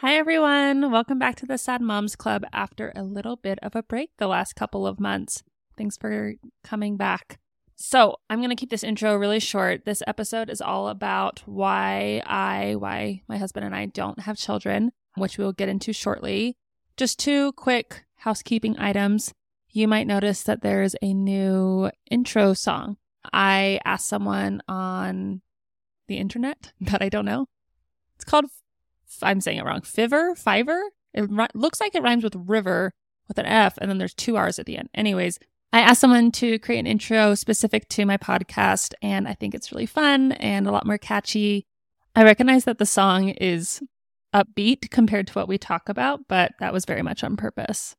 Hi, everyone. Welcome back to the Sad Moms Club after a little bit of a break the last couple of months. Thanks for coming back. So, I'm going to keep this intro really short. This episode is all about why I, why my husband and I don't have children, which we will get into shortly. Just two quick housekeeping items. You might notice that there's a new intro song. I asked someone on the internet that I don't know. It's called I'm saying it wrong. Fiver, Fiverr. It ri- looks like it rhymes with river with an F, and then there's two R's at the end. Anyways, I asked someone to create an intro specific to my podcast, and I think it's really fun and a lot more catchy. I recognize that the song is upbeat compared to what we talk about, but that was very much on purpose.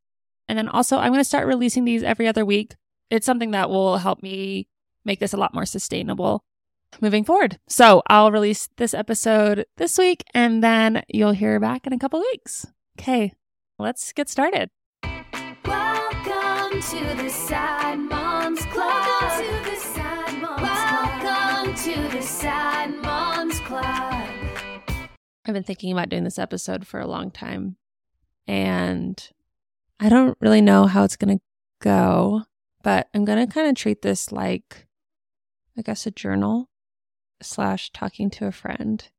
And then also, I'm going to start releasing these every other week. It's something that will help me make this a lot more sustainable moving forward. So I'll release this episode this week and then you'll hear back in a couple weeks. Okay, let's get started. Welcome to the Sad Moms Club. Welcome to the Sad Moms Welcome Club. to the Moms Club. I've been thinking about doing this episode for a long time and I don't really know how it's going to go, but I'm going to kind of treat this like, I guess, a journal slash talking to a friend.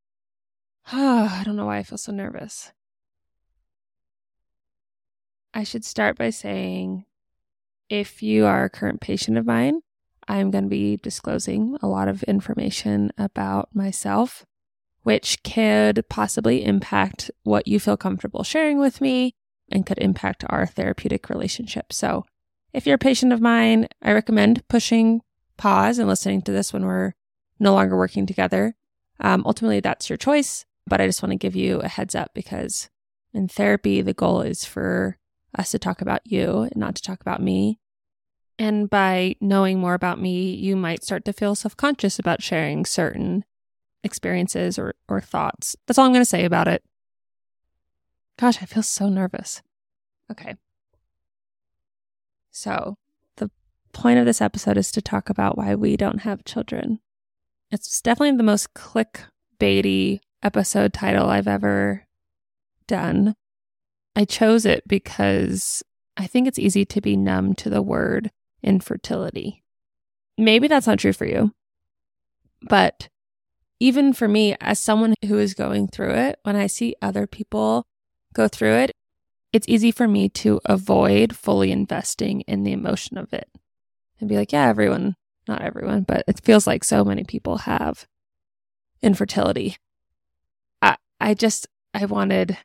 I don't know why I feel so nervous. I should start by saying if you are a current patient of mine, I'm going to be disclosing a lot of information about myself, which could possibly impact what you feel comfortable sharing with me and could impact our therapeutic relationship. So, if you're a patient of mine, I recommend pushing pause and listening to this when we're no longer working together. Um, ultimately, that's your choice, but I just want to give you a heads up because in therapy, the goal is for us to talk about you and not to talk about me. And by knowing more about me, you might start to feel self conscious about sharing certain experiences or, or thoughts. That's all I'm going to say about it. Gosh, I feel so nervous. Okay. So, the point of this episode is to talk about why we don't have children. It's definitely the most clickbaity episode title I've ever done. I chose it because I think it's easy to be numb to the word infertility. Maybe that's not true for you, but even for me, as someone who is going through it, when I see other people go through it, it's easy for me to avoid fully investing in the emotion of it and be like, yeah, everyone not everyone, but it feels like so many people have infertility. I, I just, I wanted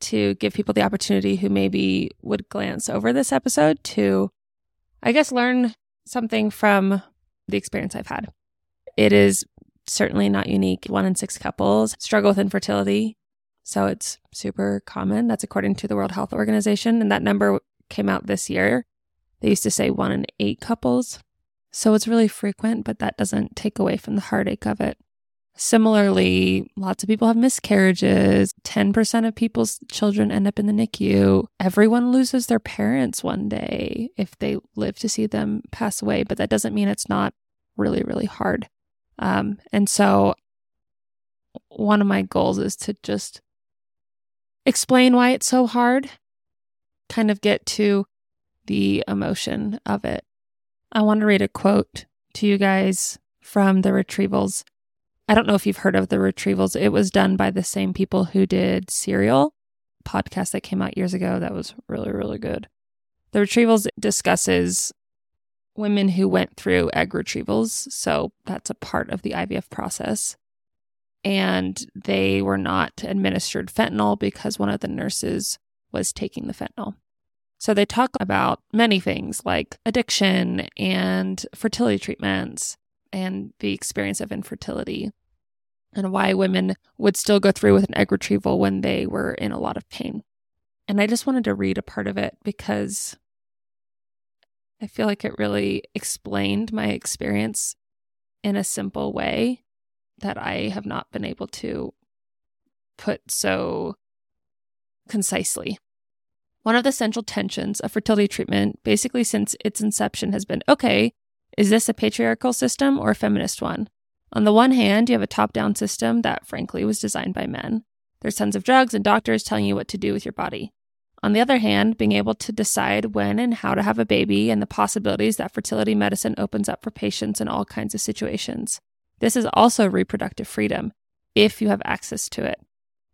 to give people the opportunity who maybe would glance over this episode to, I guess, learn something from the experience I've had. It is certainly not unique. One in six couples struggle with infertility. So it's super common. That's according to the World Health Organization. And that number came out this year. They used to say one in eight couples so it's really frequent, but that doesn't take away from the heartache of it. Similarly, lots of people have miscarriages. 10% of people's children end up in the NICU. Everyone loses their parents one day if they live to see them pass away, but that doesn't mean it's not really, really hard. Um, and so, one of my goals is to just explain why it's so hard, kind of get to the emotion of it. I want to read a quote to you guys from the retrievals. I don't know if you've heard of the retrievals. It was done by the same people who did Serial podcast that came out years ago. That was really, really good. The retrievals discusses women who went through egg retrievals. So that's a part of the IVF process. And they were not administered fentanyl because one of the nurses was taking the fentanyl. So they talk about many things like addiction and fertility treatments and the experience of infertility and why women would still go through with an egg retrieval when they were in a lot of pain. And I just wanted to read a part of it because I feel like it really explained my experience in a simple way that I have not been able to put so concisely. One of the central tensions of fertility treatment, basically since its inception, has been okay, is this a patriarchal system or a feminist one? On the one hand, you have a top down system that, frankly, was designed by men. There's tons of drugs and doctors telling you what to do with your body. On the other hand, being able to decide when and how to have a baby and the possibilities that fertility medicine opens up for patients in all kinds of situations. This is also reproductive freedom if you have access to it.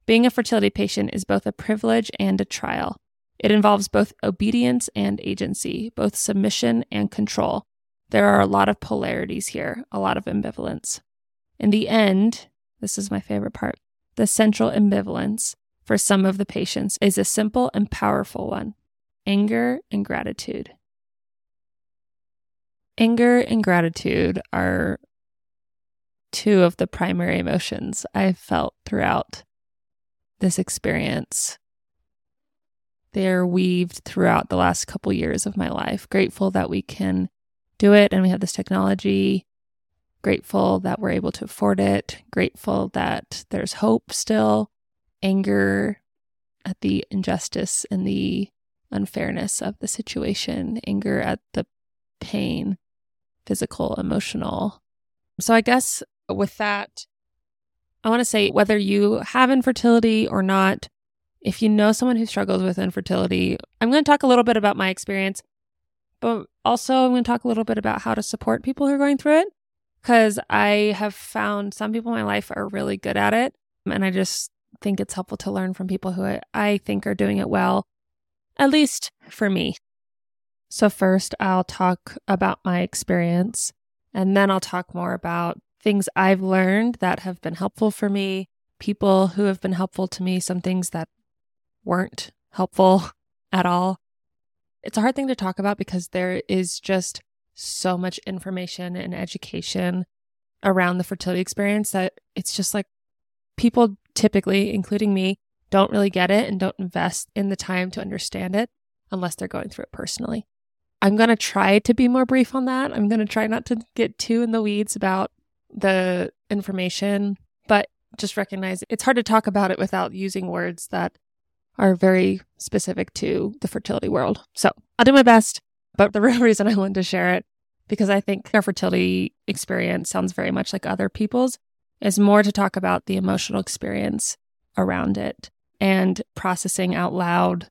Being a fertility patient is both a privilege and a trial. It involves both obedience and agency, both submission and control. There are a lot of polarities here, a lot of ambivalence. In the end, this is my favorite part the central ambivalence for some of the patients is a simple and powerful one anger and gratitude. Anger and gratitude are two of the primary emotions I've felt throughout this experience. They're weaved throughout the last couple years of my life. Grateful that we can do it and we have this technology grateful that we're able to afford it, grateful that there's hope still, anger at the injustice and the unfairness of the situation, anger at the pain, physical, emotional. So, I guess with that, I want to say whether you have infertility or not, if you know someone who struggles with infertility, I'm going to talk a little bit about my experience, but also I'm going to talk a little bit about how to support people who are going through it because I have found some people in my life are really good at it. And I just think it's helpful to learn from people who I think are doing it well, at least for me. So, first, I'll talk about my experience, and then I'll talk more about things I've learned that have been helpful for me, people who have been helpful to me, some things that weren't helpful at all. It's a hard thing to talk about because there is just so much information and education around the fertility experience that it's just like people typically, including me, don't really get it and don't invest in the time to understand it unless they're going through it personally. I'm going to try to be more brief on that. I'm going to try not to get too in the weeds about the information, but just recognize it's hard to talk about it without using words that are very specific to the fertility world. So I'll do my best. But the real reason I wanted to share it, because I think our fertility experience sounds very much like other people's, is more to talk about the emotional experience around it and processing out loud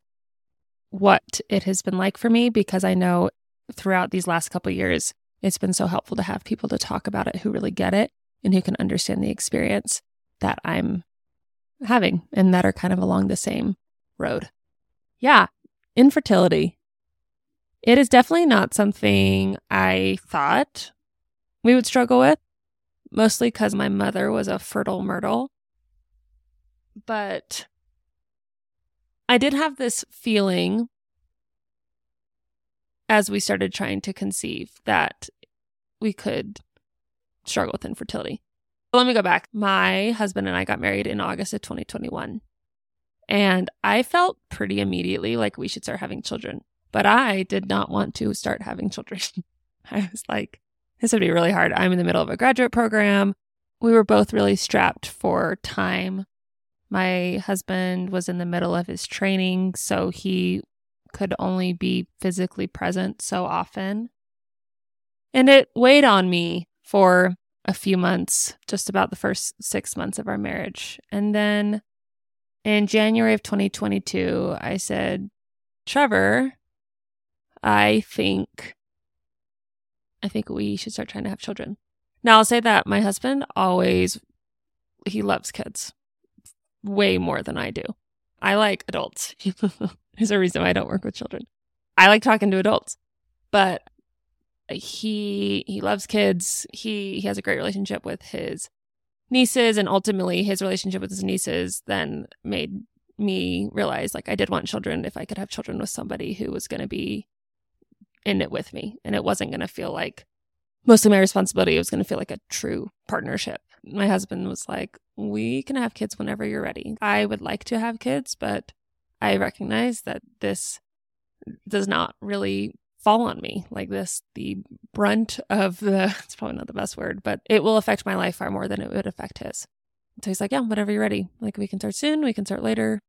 what it has been like for me because I know throughout these last couple years it's been so helpful to have people to talk about it who really get it and who can understand the experience that I'm having and that are kind of along the same road. Yeah, infertility it is definitely not something I thought we would struggle with, mostly because my mother was a fertile myrtle. But I did have this feeling as we started trying to conceive that we could struggle with infertility. Let me go back. My husband and I got married in August of 2021. And I felt pretty immediately like we should start having children. But I did not want to start having children. I was like, this would be really hard. I'm in the middle of a graduate program. We were both really strapped for time. My husband was in the middle of his training, so he could only be physically present so often. And it weighed on me for a few months, just about the first six months of our marriage. And then in January of 2022, I said, Trevor, I think I think we should start trying to have children. Now I'll say that my husband always he loves kids way more than I do. I like adults. There's a reason why I don't work with children. I like talking to adults. But he he loves kids. He he has a great relationship with his nieces and ultimately his relationship with his nieces then made me realize like I did want children if I could have children with somebody who was going to be in it with me. And it wasn't going to feel like mostly my responsibility. It was going to feel like a true partnership. My husband was like, We can have kids whenever you're ready. I would like to have kids, but I recognize that this does not really fall on me like this. The brunt of the, it's probably not the best word, but it will affect my life far more than it would affect his. So he's like, Yeah, whenever you're ready. Like, we can start soon, we can start later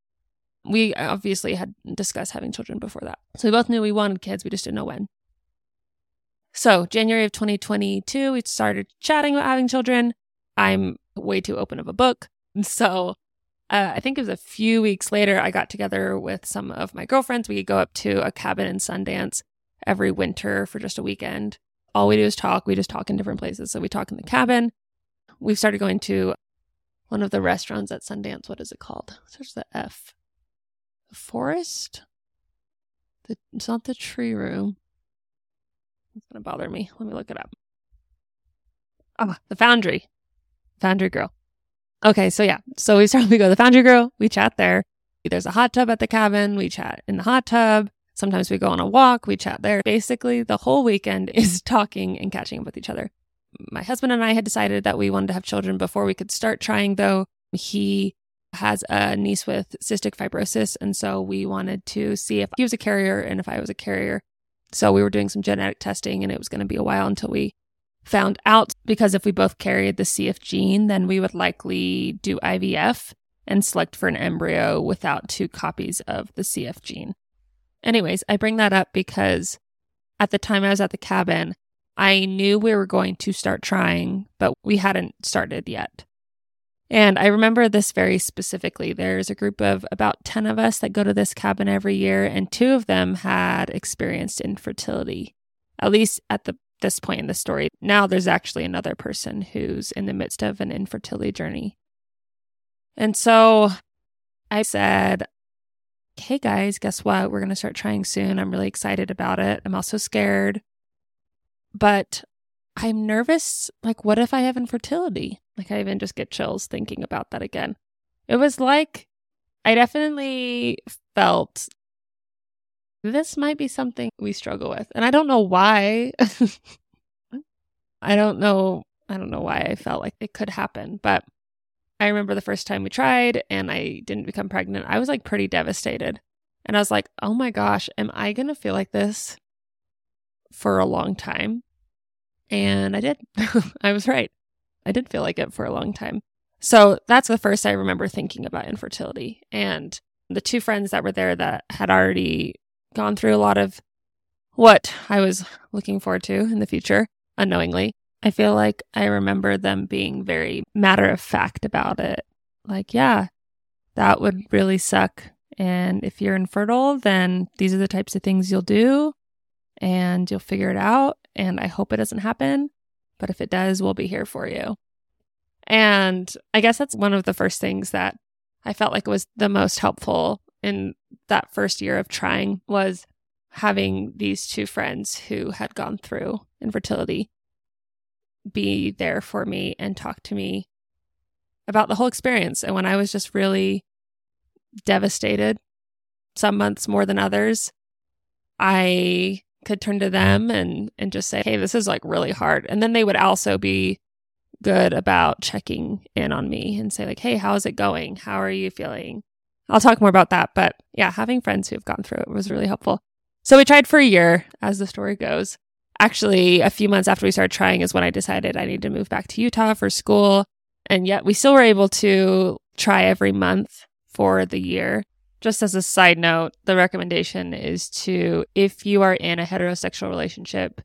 we obviously had discussed having children before that. So we both knew we wanted kids, we just didn't know when. So, January of 2022, we started chatting about having children. I'm way too open of a book. So, uh, I think it was a few weeks later, I got together with some of my girlfriends. We go up to a cabin in Sundance every winter for just a weekend. All we do is talk. We just talk in different places. So we talk in the cabin. We've started going to one of the restaurants at Sundance. What is it called? There's the F. The Forest? The, it's not the tree room. It's going to bother me. Let me look it up. Ah, the Foundry. Foundry Grill. Okay, so yeah. So we start, we go to the Foundry Grill. We chat there. There's a hot tub at the cabin. We chat in the hot tub. Sometimes we go on a walk. We chat there. Basically, the whole weekend is talking and catching up with each other. My husband and I had decided that we wanted to have children before we could start trying, though. He has a niece with cystic fibrosis. And so we wanted to see if he was a carrier and if I was a carrier. So we were doing some genetic testing, and it was going to be a while until we found out because if we both carried the CF gene, then we would likely do IVF and select for an embryo without two copies of the CF gene. Anyways, I bring that up because at the time I was at the cabin, I knew we were going to start trying, but we hadn't started yet. And I remember this very specifically. There's a group of about 10 of us that go to this cabin every year, and two of them had experienced infertility, at least at the this point in the story. Now there's actually another person who's in the midst of an infertility journey. And so I said, Hey guys, guess what? We're going to start trying soon. I'm really excited about it. I'm also scared, but I'm nervous. Like, what if I have infertility? Like, I even just get chills thinking about that again. It was like I definitely felt this might be something we struggle with. And I don't know why. I don't know. I don't know why I felt like it could happen, but I remember the first time we tried and I didn't become pregnant. I was like pretty devastated. And I was like, oh my gosh, am I going to feel like this for a long time? And I did. I was right. I did feel like it for a long time. So that's the first I remember thinking about infertility. And the two friends that were there that had already gone through a lot of what I was looking forward to in the future unknowingly. I feel like I remember them being very matter of fact about it. Like, yeah, that would really suck. And if you're infertile, then these are the types of things you'll do and you'll figure it out. And I hope it doesn't happen. But if it does, we'll be here for you. And I guess that's one of the first things that I felt like was the most helpful in that first year of trying was having these two friends who had gone through infertility be there for me and talk to me about the whole experience. And when I was just really devastated, some months more than others, I could turn to them and and just say, "Hey, this is like really hard." And then they would also be good about checking in on me and say like, "Hey, how's it going? How are you feeling?" I'll talk more about that. But yeah, having friends who have gone through it was really helpful. So we tried for a year, as the story goes. Actually, a few months after we started trying is when I decided I need to move back to Utah for school. And yet we still were able to try every month for the year. Just as a side note, the recommendation is to, if you are in a heterosexual relationship,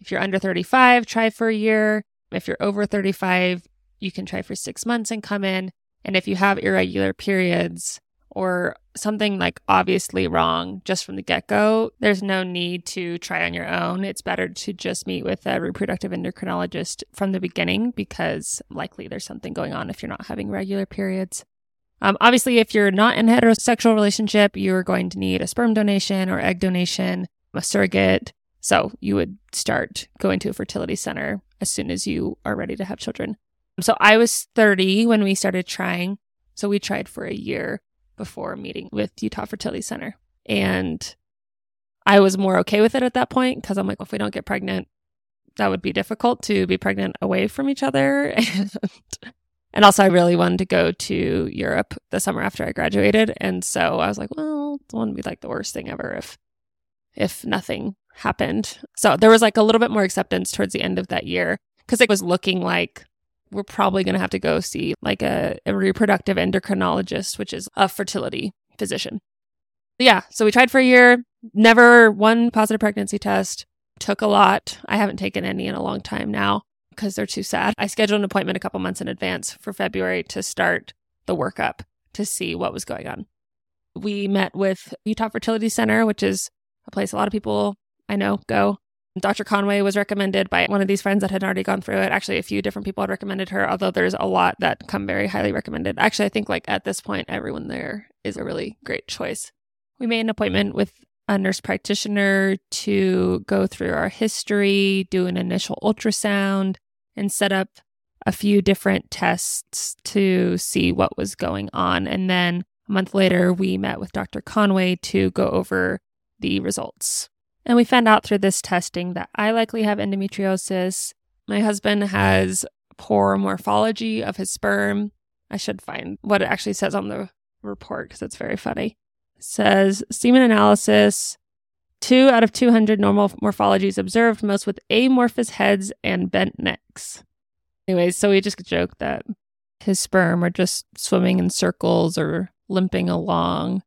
if you're under 35, try for a year. If you're over 35, you can try for six months and come in. And if you have irregular periods, or something like obviously wrong just from the get go, there's no need to try on your own. It's better to just meet with a reproductive endocrinologist from the beginning because likely there's something going on if you're not having regular periods. Um, obviously, if you're not in a heterosexual relationship, you're going to need a sperm donation or egg donation, a surrogate. So you would start going to a fertility center as soon as you are ready to have children. So I was 30 when we started trying. So we tried for a year before meeting with Utah Fertility Center. And I was more okay with it at that point because I'm like, well, if we don't get pregnant, that would be difficult to be pregnant away from each other. And, and also, I really wanted to go to Europe the summer after I graduated. And so I was like, well, it wouldn't be like the worst thing ever if if nothing happened. So there was like a little bit more acceptance towards the end of that year because it was looking like we're probably going to have to go see like a, a reproductive endocrinologist, which is a fertility physician. Yeah, so we tried for a year, never one positive pregnancy test, took a lot. I haven't taken any in a long time now because they're too sad. I scheduled an appointment a couple months in advance for February to start the workup to see what was going on. We met with Utah Fertility Center, which is a place a lot of people I know go. Dr. Conway was recommended by one of these friends that had already gone through it. Actually, a few different people had recommended her, although there's a lot that come very highly recommended. Actually, I think like at this point, everyone there is a really great choice. We made an appointment with a nurse practitioner to go through our history, do an initial ultrasound, and set up a few different tests to see what was going on. And then a month later, we met with Dr. Conway to go over the results. And we found out through this testing that I likely have endometriosis. My husband has poor morphology of his sperm. I should find what it actually says on the report because it's very funny. It says semen analysis two out of 200 normal morphologies observed, most with amorphous heads and bent necks. Anyways, so we just joke that his sperm are just swimming in circles or limping along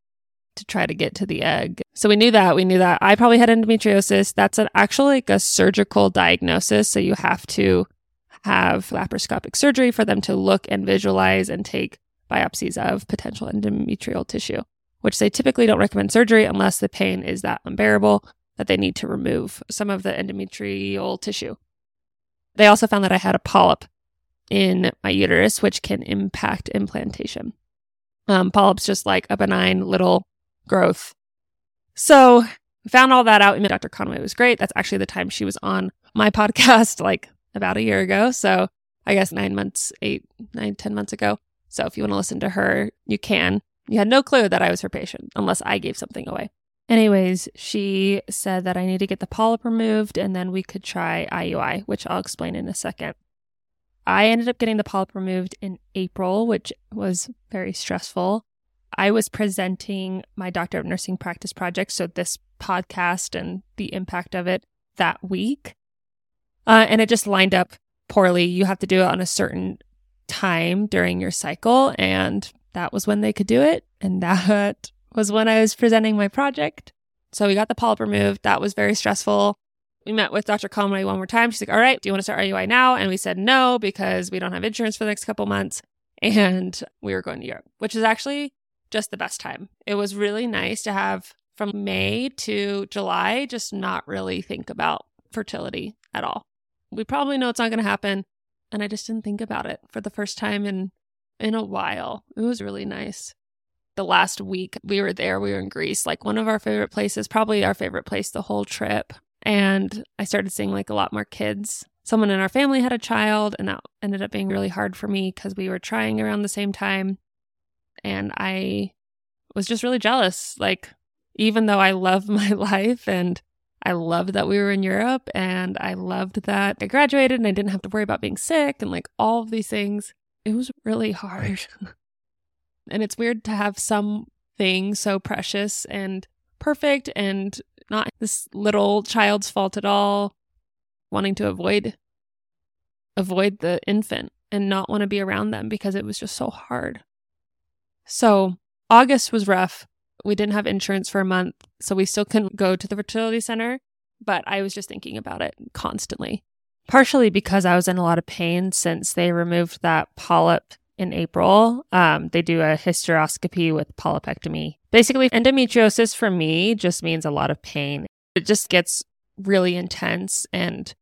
to try to get to the egg. So we knew that. We knew that I probably had endometriosis. That's an actually like a surgical diagnosis. So you have to have laparoscopic surgery for them to look and visualize and take biopsies of potential endometrial tissue, which they typically don't recommend surgery unless the pain is that unbearable that they need to remove some of the endometrial tissue. They also found that I had a polyp in my uterus, which can impact implantation. Um, polyps just like a benign little growth. So found all that out. And Dr. Conway was great. That's actually the time she was on my podcast, like about a year ago. So I guess nine months, eight, nine, ten months ago. So if you want to listen to her, you can. You had no clue that I was her patient unless I gave something away. Anyways, she said that I need to get the polyp removed and then we could try IUI, which I'll explain in a second. I ended up getting the polyp removed in April, which was very stressful. I was presenting my Doctor of Nursing practice project, so this podcast and the impact of it that week. Uh, and it just lined up poorly. You have to do it on a certain time during your cycle, and that was when they could do it. And that was when I was presenting my project. So we got the polyp removed. That was very stressful. We met with Dr. Conway one more time. She's like, All right, do you want to start IUI now? And we said no because we don't have insurance for the next couple months. And we were going to Europe, which is actually just the best time. It was really nice to have from May to July, just not really think about fertility at all. We probably know it's not going to happen. And I just didn't think about it for the first time in in a while. It was really nice the last week we were there, we were in Greece, like one of our favorite places, probably our favorite place the whole trip. And I started seeing like a lot more kids. Someone in our family had a child, and that ended up being really hard for me because we were trying around the same time. And I was just really jealous. Like, even though I love my life and I loved that we were in Europe and I loved that I graduated and I didn't have to worry about being sick and like all of these things, it was really hard. And it's weird to have something so precious and perfect and not this little child's fault at all, wanting to avoid avoid the infant and not want to be around them because it was just so hard. So, August was rough. We didn't have insurance for a month, so we still couldn't go to the fertility center, but I was just thinking about it constantly. Partially because I was in a lot of pain since they removed that polyp in April. Um, they do a hysteroscopy with polypectomy. Basically, endometriosis for me just means a lot of pain. It just gets really intense and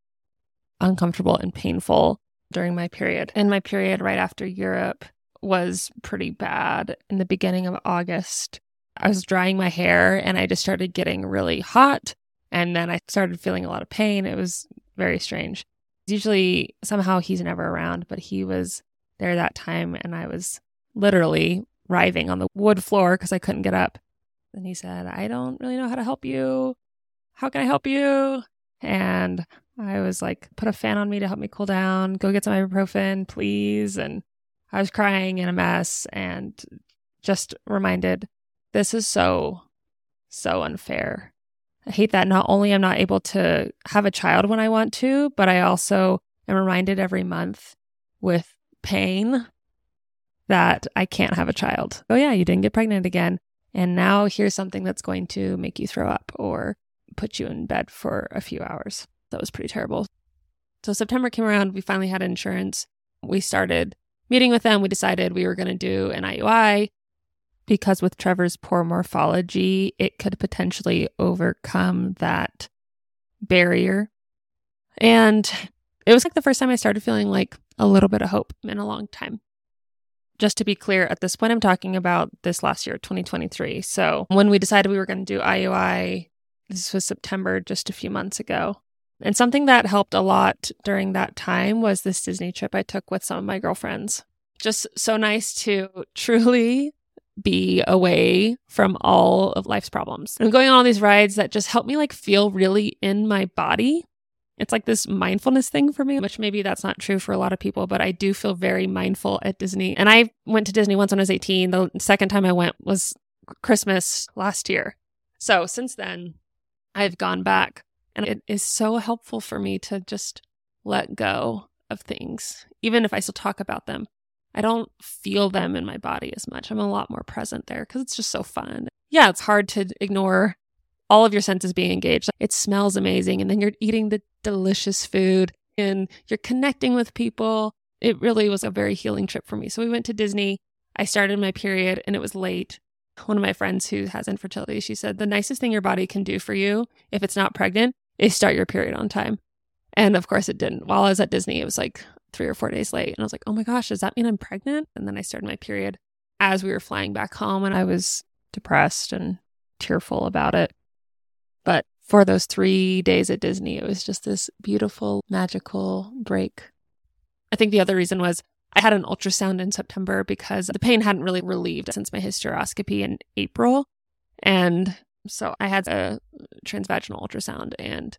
uncomfortable and painful during my period. And my period right after Europe was pretty bad in the beginning of August. I was drying my hair and I just started getting really hot. And then I started feeling a lot of pain. It was very strange. Usually, somehow he's never around, but he was there that time and I was literally writhing on the wood floor because I couldn't get up. And he said, I don't really know how to help you. How can I help you? And I was like, put a fan on me to help me cool down. Go get some ibuprofen, please. And I was crying in a mess and just reminded this is so, so unfair. I hate that not only I'm not able to have a child when I want to, but I also am reminded every month with pain that I can't have a child. Oh, yeah, you didn't get pregnant again. And now here's something that's going to make you throw up or put you in bed for a few hours. That was pretty terrible. So September came around. We finally had insurance. We started meeting with them. We decided we were going to do an IUI. because with Trevor's poor morphology, it could potentially overcome that barrier. And it was like the first time I started feeling like a little bit of hope in a long time. Just to be clear, at this point, I'm talking about this last year, 2023. So when we decided we were going to do IUI, this was September, just a few months ago. And something that helped a lot during that time was this Disney trip I took with some of my girlfriends. Just so nice to truly be away from all of life's problems. And going on all these rides that just help me like feel really in my body it's like this mindfulness thing for me, which maybe that's not true for a lot of people, but I do feel very mindful at Disney. And I went to Disney once when I was 18. The second time I went was Christmas last year. So since then, I've gone back and it is so helpful for me to just let go of things, even if I still talk about them. I don't feel them in my body as much. I'm a lot more present there because it's just so fun. Yeah, it's hard to ignore all of your senses being engaged. It smells amazing. And then you're eating the delicious food and you're connecting with people. It really was a very healing trip for me. So we went to Disney. I started my period and it was late. One of my friends who has infertility, she said, the nicest thing your body can do for you if it's not pregnant is start your period on time. And of course it didn't. While I was at Disney, it was like three or four days late. And I was like, oh my gosh, does that mean I'm pregnant? And then I started my period as we were flying back home and I was depressed and tearful about it. But for those three days at Disney, it was just this beautiful, magical break. I think the other reason was I had an ultrasound in September because the pain hadn't really relieved since my hysteroscopy in April. And so I had a transvaginal ultrasound and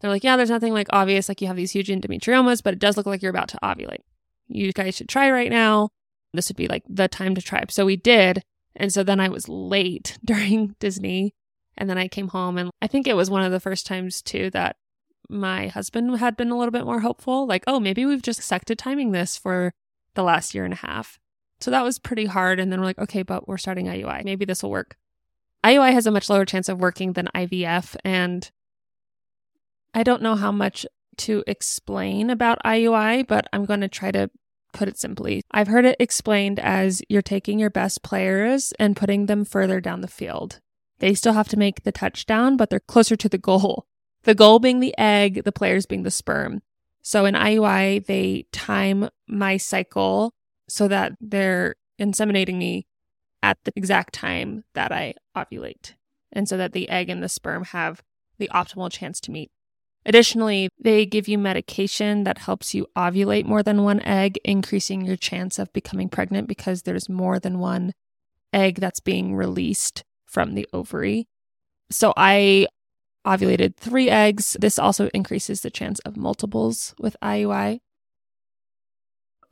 they're like, yeah, there's nothing like obvious. Like you have these huge endometriomas, but it does look like you're about to ovulate. You guys should try right now. This would be like the time to try. So we did. And so then I was late during Disney and then I came home, and I think it was one of the first times too that my husband had been a little bit more hopeful. Like, oh, maybe we've just stuck to timing this for the last year and a half. So that was pretty hard. And then we're like, okay, but we're starting IUI. Maybe this will work. IUI has a much lower chance of working than IVF. And I don't know how much to explain about IUI, but I'm going to try to put it simply. I've heard it explained as you're taking your best players and putting them further down the field. They still have to make the touchdown, but they're closer to the goal. The goal being the egg, the players being the sperm. So in IUI, they time my cycle so that they're inseminating me at the exact time that I ovulate. And so that the egg and the sperm have the optimal chance to meet. Additionally, they give you medication that helps you ovulate more than one egg, increasing your chance of becoming pregnant because there's more than one egg that's being released from the ovary. So I ovulated three eggs. This also increases the chance of multiples with IUI.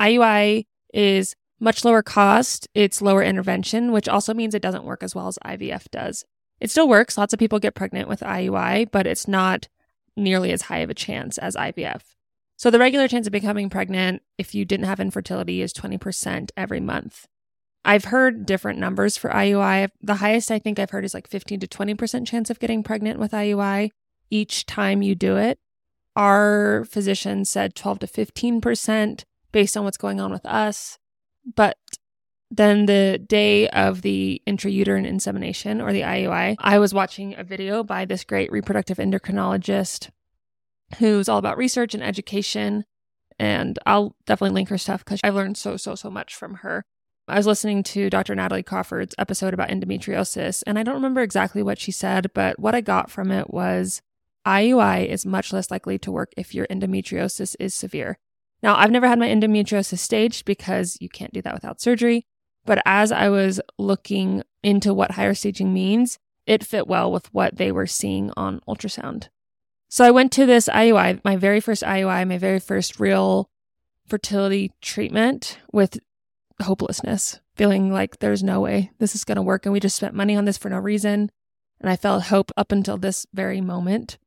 IUI is much lower cost, it's lower intervention, which also means it doesn't work as well as IVF does. It still works. Lots of people get pregnant with IUI, but it's not nearly as high of a chance as IVF. So the regular chance of becoming pregnant if you didn't have infertility is 20% every month. I've heard different numbers for IUI. The highest I think I've heard is like 15 to 20% chance of getting pregnant with IUI each time you do it. Our physician said 12 to 15% based on what's going on with us. But then the day of the intrauterine insemination or the IUI, I was watching a video by this great reproductive endocrinologist who's all about research and education. And I'll definitely link her stuff because I've learned so, so, so much from her. I was listening to Dr. Natalie Crawford's episode about endometriosis, and I don't remember exactly what she said, but what I got from it was IUI is much less likely to work if your endometriosis is severe. Now, I've never had my endometriosis staged because you can't do that without surgery, but as I was looking into what higher staging means, it fit well with what they were seeing on ultrasound. So I went to this IUI, my very first IUI, my very first real fertility treatment with hopelessness, feeling like there's no way this is going to work. And we just spent money on this for no reason. And I felt hope up until this very moment.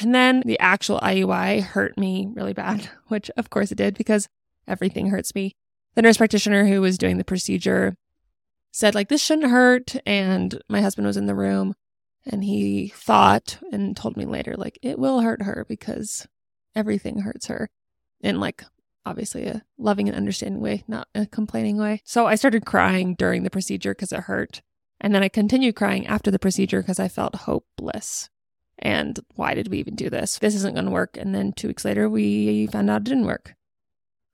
And then the actual IUI hurt me really bad, which of course it did because everything hurts me. The nurse practitioner who was doing the procedure said, like, this shouldn't hurt. And my husband was in the room and he thought and told me later, like, it will hurt her because everything hurts her. And like obviously a loving and understanding way, not a complaining way. So I started crying during the procedure because it hurt. And then I continued crying after the procedure because I felt hopeless. And why did we even do this? This isn't going to work. And then two weeks later, we found out it didn't work.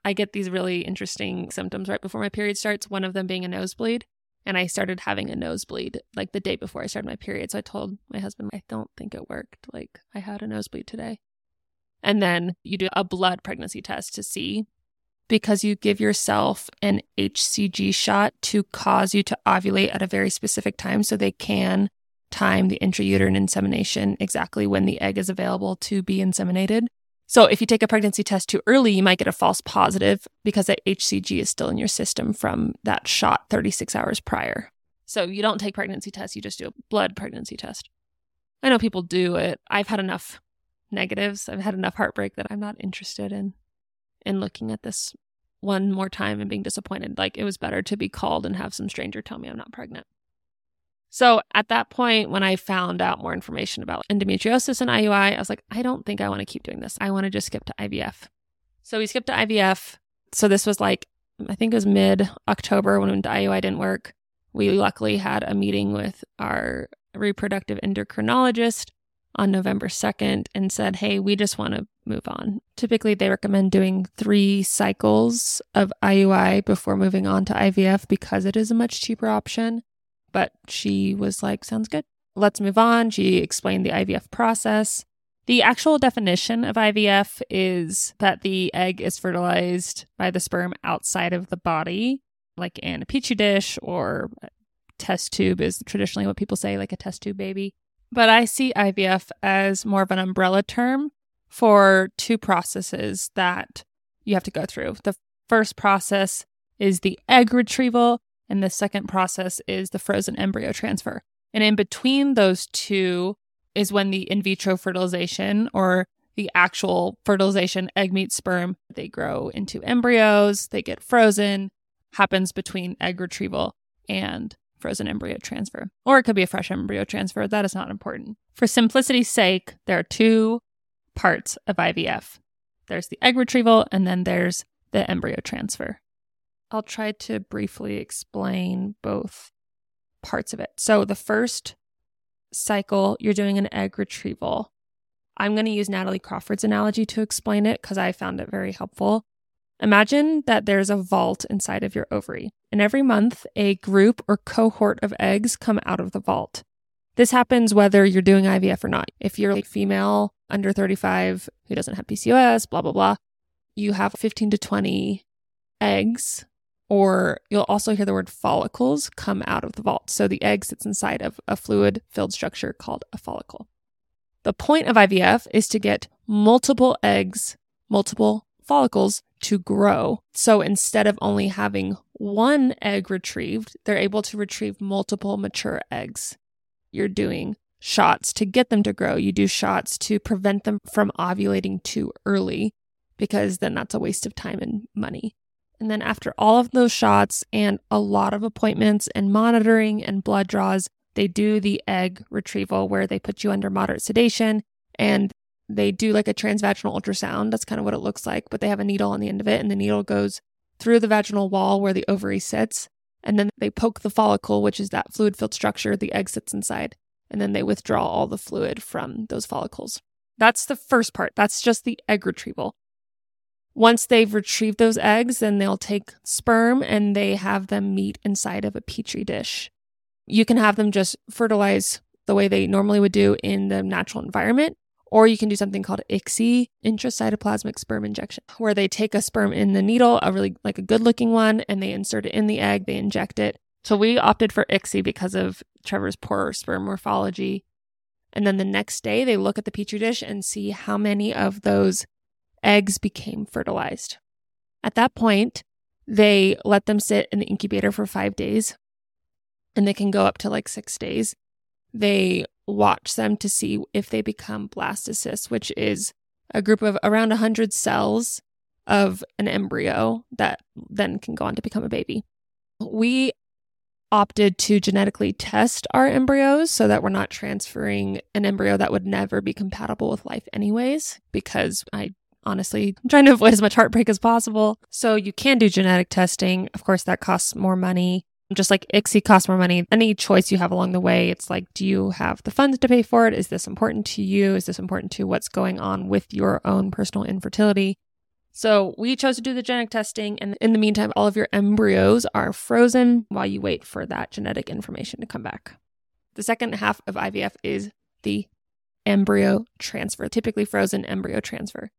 I get these really interesting symptoms right before my period starts, one of them being a nosebleed. And I started having a nosebleed like the day before I started my period. So I told my husband, I don't think it worked. Like I had a nosebleed today. And then you do a blood pregnancy test to see because you give yourself an HCG shot to cause you to ovulate at a very specific time so they can time the intrauterine insemination exactly when the egg is available to be inseminated. So if you take a pregnancy test too early, you might get a false positive because that HCG is still in your system from that shot 36 hours prior. So you don't take pregnancy tests, you just do a blood pregnancy test. I know people do it. I've had enough negatives. I've had enough heartbreak that I'm not interested in in looking at this one more time and being disappointed. Like it was better to be called and have some stranger tell me I'm not pregnant. So at that point, when I found out more information about endometriosis and IUI, I was like, I don't think I want to keep doing this. I want to just skip to IVF. So we skipped to IVF. So this was like, I think it was mid October when IUI didn't work. We luckily had a meeting with our reproductive endocrinologist on November 2nd and said, Hey, we just want to move on. Typically, they recommend doing three cycles of IUI before moving on to IVF because it is a much cheaper option. But she was like, Sounds good. Let's move on. She explained the IVF process. The actual definition of IVF is that the egg is fertilized by the sperm outside of the body, like in a petri dish or test tube, is traditionally what people say, like a test tube baby. But I see IVF as more of an umbrella term for two processes that you have to go through. The first process is the egg retrieval, and the second process is the frozen embryo transfer. And in between those two is when the in vitro fertilization or the actual fertilization egg meets sperm, they grow into embryos, they get frozen, happens between egg retrieval and frozen embryo transfer. Or it could be a fresh embryo transfer. That is not important. For simplicity's sake, there are two parts of IVF there's the egg retrieval, and then there's the embryo transfer. I'll try to briefly explain both parts of it. So, the first cycle, you're doing an egg retrieval. I'm going to use Natalie Crawford's analogy to explain it because I found it very helpful. Imagine that there's a vault inside of your ovary, and every month a group or cohort of eggs come out of the vault. This happens whether you're doing IVF or not. If you're a female under 35 who doesn't have PCOS, blah, blah, blah, you have 15 to 20 eggs, or you'll also hear the word follicles come out of the vault. So the egg sits inside of a fluid filled structure called a follicle. The point of IVF is to get multiple eggs, multiple follicles to grow. So instead of only having one egg retrieved, they're able to retrieve multiple mature eggs. You're doing shots to get them to grow. You do shots to prevent them from ovulating too early because then that's a waste of time and money. And then after all of those shots and a lot of appointments and monitoring and blood draws, they do the egg retrieval where they put you under moderate sedation and they do like a transvaginal ultrasound. That's kind of what it looks like, but they have a needle on the end of it, and the needle goes through the vaginal wall where the ovary sits. And then they poke the follicle, which is that fluid filled structure the egg sits inside. And then they withdraw all the fluid from those follicles. That's the first part. That's just the egg retrieval. Once they've retrieved those eggs, then they'll take sperm and they have them meet inside of a petri dish. You can have them just fertilize the way they normally would do in the natural environment, or you can do something called ICSI, intracytoplasmic sperm injection, where they take a sperm in the needle, a really like a good looking one, and they insert it in the egg, they inject it. So we opted for ICSI because of Trevor's poor sperm morphology. And then the next day, they look at the petri dish and see how many of those eggs became fertilized. At that point, they let them sit in the incubator for five days, and they can go up to like six days. They watch them to see if they become blastocysts, which is a group of around 100 cells of an embryo that then can go on to become a baby. We opted to genetically test our embryos so that we're not transferring an embryo that would never be compatible with life anyways because I honestly, I'm trying to avoid as much heartbreak as possible. So you can do genetic testing. Of course, that costs more money. Just like ICSI costs more money. Any choice you have along the way, it's like, do you have the funds to pay for it? Is this important to you? Is this important to what's going on with your own personal infertility? So we chose to do the genetic testing. And in the meantime, all of your embryos are frozen while you wait for that genetic information to come back. The second half of IVF is the embryo transfer, typically frozen embryo transfer.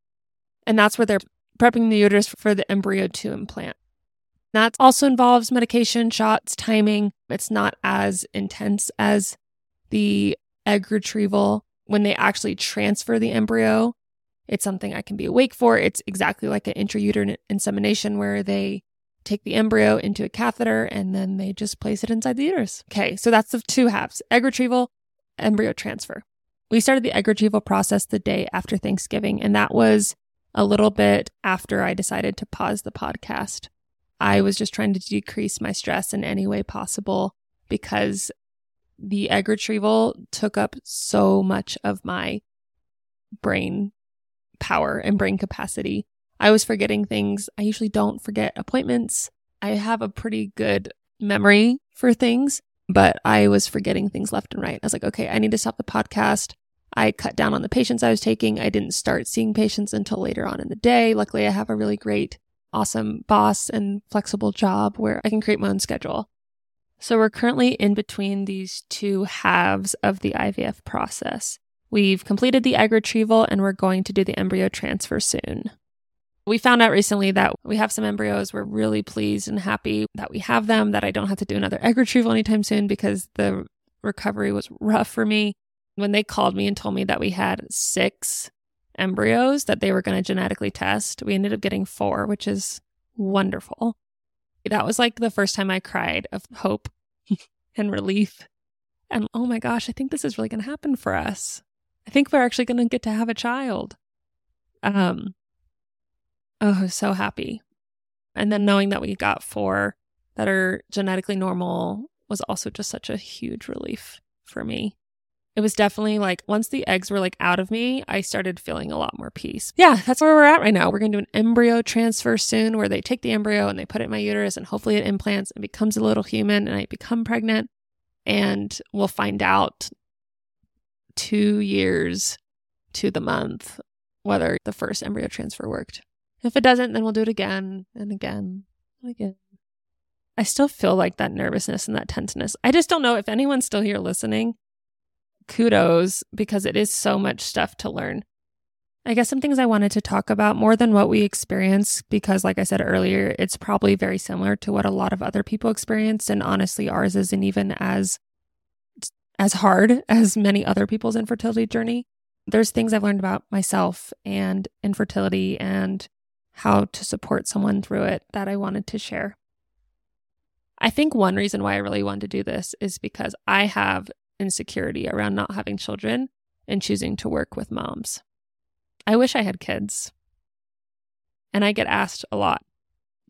And that's where they're prepping the uterus for the embryo to implant. That also involves medication, shots, timing. It's not as intense as the egg retrieval. When they actually transfer the embryo, it's something I can be awake for. It's exactly like an intrauterine insemination where they take the embryo into a catheter and then they just place it inside the uterus. Okay, so that's the two halves egg retrieval, embryo transfer. We started the egg retrieval process the day after Thanksgiving, and that was a little bit after I decided to pause the podcast. I was just trying to decrease my stress in any way possible because the egg retrieval took up so much of my brain power and brain capacity. I was forgetting things. I usually don't forget appointments. I have a pretty good memory for things, but I was forgetting things left and right. I was like, okay, I need to stop the podcast. I cut down on the patients I was taking. I didn't start seeing patients until later on in the day. Luckily, I have a really great, awesome boss and flexible job where I can create my own schedule. So we're currently in between these two halves of the IVF process. We've completed the egg retrieval and we're going to do the embryo transfer soon. We found out recently that we have some embryos. We're really pleased and happy that we have them, that I don't have to do another egg retrieval anytime soon because the recovery was rough for me. When they called me and told me that we had six embryos that they were going to genetically test, we ended up getting four, which is wonderful. That was like the first time I cried of hope and relief. And oh my gosh, I think this is really going to happen for us. I think we're actually going to get to have a child. Um, oh, so happy. And then knowing that we got four that are genetically normal was also just such a huge relief for me. It was definitely like once the eggs were like out of me, I started feeling a lot more peace. Yeah, that's where we're at right now. We're going to do an embryo transfer soon where they take the embryo and they put it in my uterus and hopefully it implants and becomes a little human and I become pregnant. And we'll find out two years to the month whether the first embryo transfer worked. If it doesn't, then we'll do it again and again and again. I still feel like that nervousness and that tenseness. I just don't know if anyone's still here listening. Kudos, because it is so much stuff to learn. I guess some things I wanted to talk about more than what we experience, because, like I said earlier, it's probably very similar to what a lot of other people experienced. And honestly, ours isn't even as as hard as many other people's infertility journey. There's things I've learned about myself and infertility and how to support someone through it that I wanted to share. I think one reason why I really wanted to do this is because I have insecurity around not having children and choosing to work with moms. I wish I had kids. And I get asked a lot,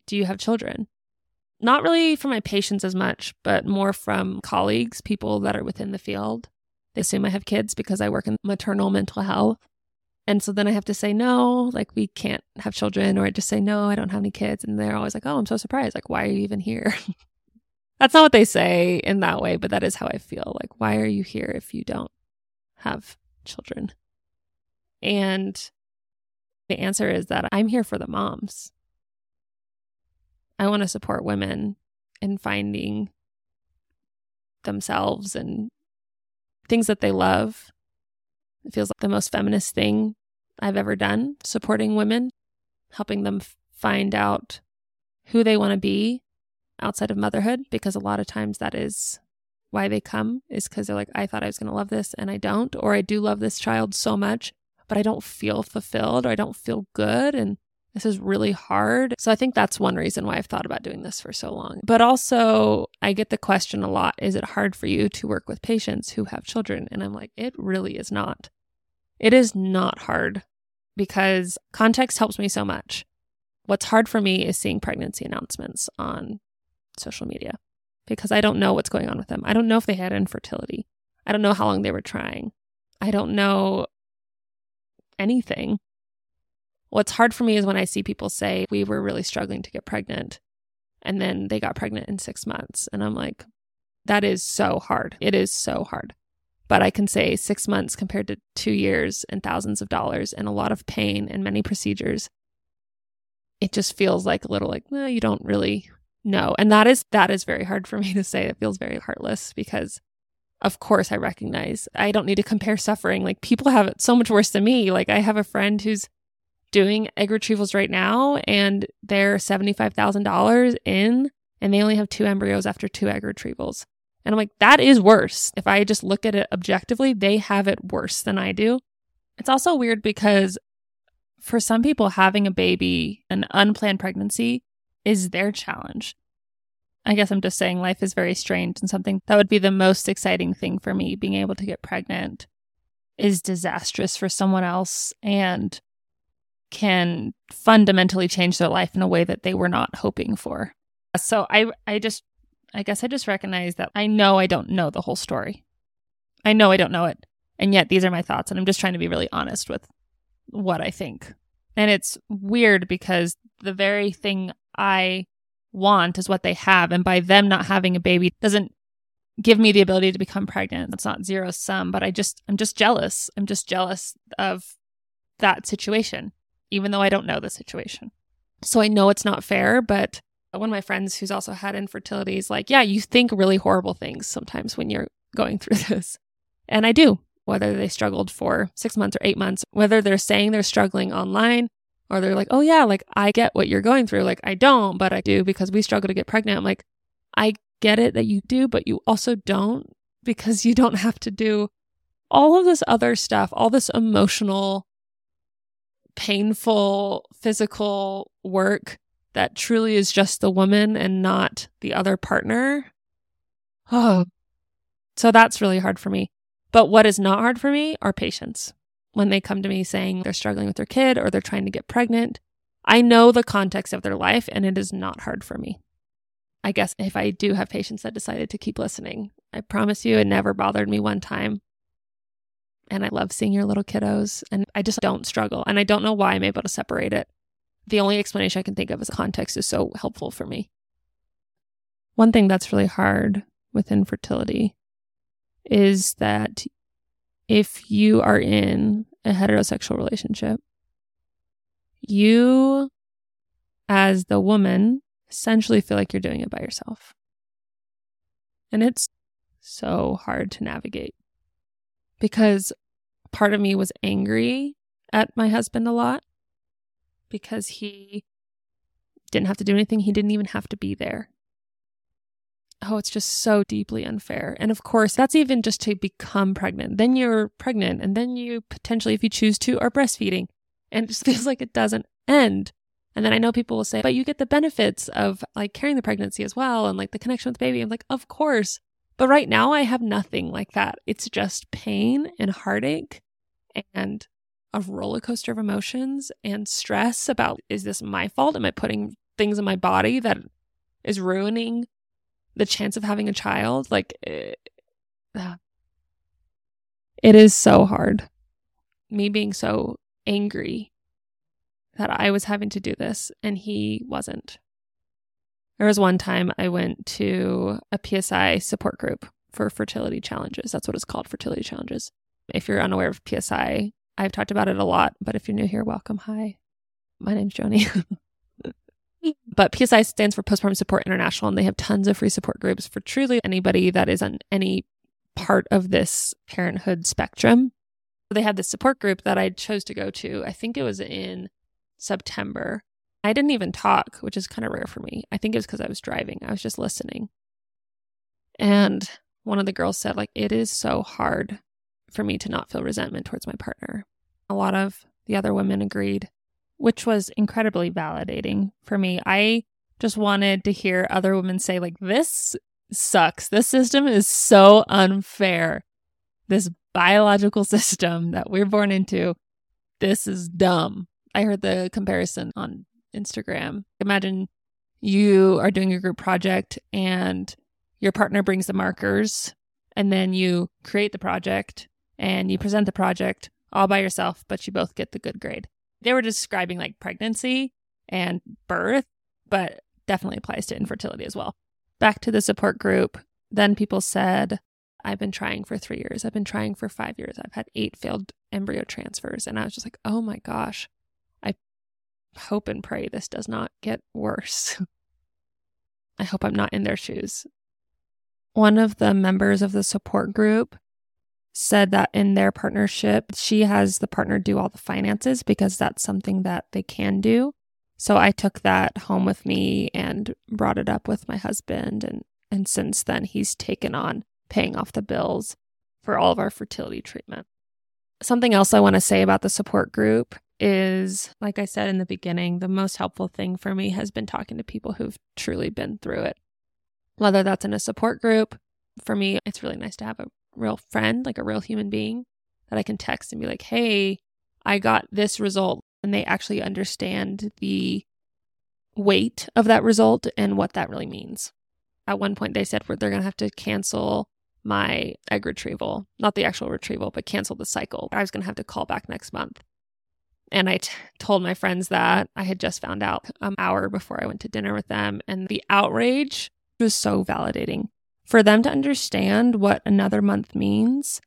Do you have children? not really from my patients as much, but more from colleagues, people that are within the field. They assume I have kids because I work in maternal mental health. And so then I have to say, no, like we can't have children, or I just say, no, I don't have any kids. And they're always like, oh, I'm so surprised. Like, why are you even here? That's not what they say in that way, but that is how I feel. Like, why are you here if you don't have children? And the answer is that I'm here for the moms. I want to support women in finding themselves and things that they love. It feels like the most feminist thing I've ever done, supporting women, helping them find out who they want to be outside of motherhood, because a lot of times that is why they come, is because they're like, I thought I was going to love this and I don't, or I do love this child so much, but I don't feel fulfilled or I don't feel good. And this is really hard. So I think that's one reason why I've thought about doing this for so long. But also, I get the question a lot is it hard for you to work with patients who have children? And I'm like, it really is not. It is not hard because context helps me so much. What's hard for me is seeing pregnancy announcements on social media because I don't know what's going on with them. I don't know if they had infertility. I don't know how long they were trying. I don't know anything. What's hard for me is when I see people say, we were really struggling to get pregnant. And then they got pregnant in six months. And I'm like, that is so hard. It is so hard. But I can say six months compared to two years and thousands of dollars and a lot of pain and many procedures. It just feels like a little like, you don't really know. And that is that is very hard for me to say. It feels very heartless because of course I recognize I don't need to compare suffering. Like people have it so much worse than me. Like I have a friend who's doing egg retrievals right now and they're $75,000 in and they only have two embryos after two egg retrievals. And I'm like, that is worse. If I just look at it objectively, they have it worse than I do. It's also weird because for some people, having a baby, an unplanned pregnancy, is their challenge. I guess I'm just saying life is very strange and something that would be the most exciting thing for me being able to get pregnant is disastrous for someone else and can fundamentally change their life in a way that they were not hoping for. So I I just I guess I just recognize that I know I don't know the whole story. I know I don't know it. And yet these are my thoughts and I'm just trying to be really honest with what I think. And it's weird because the very thing I want is what they have and by them not having a baby doesn't give me the ability to become pregnant. That's not zero sum, but I just I'm just jealous. I'm just jealous of that situation even though I don't know the situation. So I know it's not fair, but one of my friends who's also had infertility is like, yeah, you think really horrible things sometimes when you're going through this. And I do, whether they struggled for six months or eight months, whether they're saying they're struggling online or they're like, oh, yeah, like I get what you're going through. Like I don't, but I do because we struggle to get pregnant. I'm like, I get it that you do, but you also don't because you don't have to do all of this other stuff, all this emotional painful physical work that truly is just the woman and not the other partner. Oh, so that's really hard for me. But what is not hard for me are patients. When they come to me saying they're struggling with their kid or they're trying to get pregnant, I know the context of their life and it is not hard for me. I guess if I do have patients that decided to keep listening, I promise you it never bothered me one time and I love seeing your little kiddos and I just don't struggle. And I don't know why I'm able to separate it. The only explanation I can think of is context is so helpful for me. One thing that's really hard with infertility is that if you are in a heterosexual relationship, you, as the woman, essentially feel like you're doing it by yourself. And it's so hard to navigate because part of me was angry at my husband a lot because he didn't have to do anything. He didn't even have to be there. Oh, it's just so deeply unfair. And of course, that's even just to become pregnant. Then you're pregnant, and then you potentially, if you choose to, are breastfeeding. And it just feels like it doesn't end. And then I know people will say, but you get the benefits of like carrying the pregnancy as well and like the connection with the baby. I'm like, of course. But right now, I have nothing like that. It's just pain and heartache and a roller coaster of emotions and stress about is this my fault? Am I putting things in my body that is ruining the chance of having a child? Like, it, eh, it is so hard. Me being so angry that I was having to do this and he wasn't. There was one time I went to a PSI support group for fertility challenges. That's what it's called, fertility challenges. If you're unaware of PSI, I've talked about it a lot, but if you're new here, welcome. Hi, my name's Joni. but PSI stands for Postpartum Support International, and they have tons of free support groups for truly anybody that is on any part of this parenthood spectrum. They had this support group that I chose to go to. I think it was in September. I didn't even talk, which is kind of rare for me. I think it was because I was driving. I was just listening. And one of the girls said, like, it is so hard for me to not feel resentment towards my partner. A lot of the other women agreed, which was incredibly validating for me. I just wanted to hear other women say, like, this sucks. This system is so unfair. This biological system that we're born into, this is dumb. I heard the comparison on Instagram. Imagine you are doing a group project and your partner brings the markers and then you create the project and you present the project all by yourself, but you both get the good grade. They were describing like pregnancy and birth, but definitely applies to infertility as well. Back to the support group, then people said, I've been trying for three years. I've been trying for five years. I've had eight failed embryo transfers. And I was just like, oh my gosh, I hope and pray this does not get worse. I hope I'm not in their shoes. One of the members of the support group said that in their partnership, she has the partner do all the finances because that's something that they can do. So I took that home with me and brought it up with my husband and and since then he's taken on paying off the bills for all of our fertility treatment. Something else I want to say about the support group is like I said in the beginning, the most helpful thing for me has been talking to people who've truly been through it. Whether that's in a support group, for me it's really nice to have a real friend, like a real human being that I can text and be like, "Hey, I got this result and they actually understand the weight of that result and what that really means. At one point, they said they're going to have to cancel my egg retrieval, not the actual retrieval, but cancel the cycle. I was going to have to call back next month. And I t- told my friends that I had just found out an hour before I went to dinner with them. And the outrage was so validating. For them to understand what another month means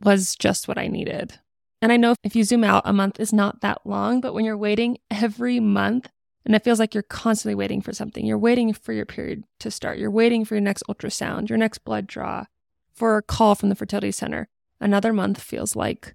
was just what I needed. And I know if you zoom out, a month is not that long, but when you're waiting every month, and it feels like you're constantly waiting for something, you're waiting for your period to start, you're waiting for your next ultrasound, your next blood draw, for a call from the fertility center. Another month feels like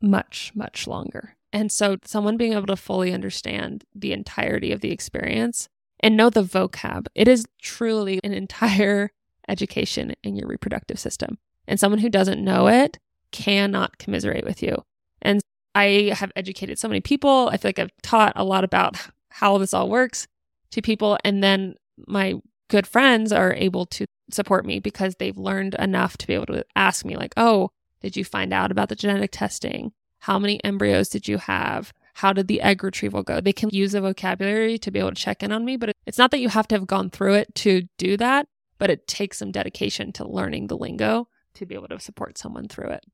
much, much longer. And so, someone being able to fully understand the entirety of the experience and know the vocab, it is truly an entire education in your reproductive system. And someone who doesn't know it cannot commiserate with you. And I have educated so many people. I feel like I've taught a lot about how this all works to people. And then my good friends are able to support me because they've learned enough to be able to ask me, like, oh, did you find out about the genetic testing? How many embryos did you have? How did the egg retrieval go? They can use the vocabulary to be able to check in on me, but it's not that you have to have gone through it to do that, but it takes some dedication to learning the lingo to be able to support someone through it.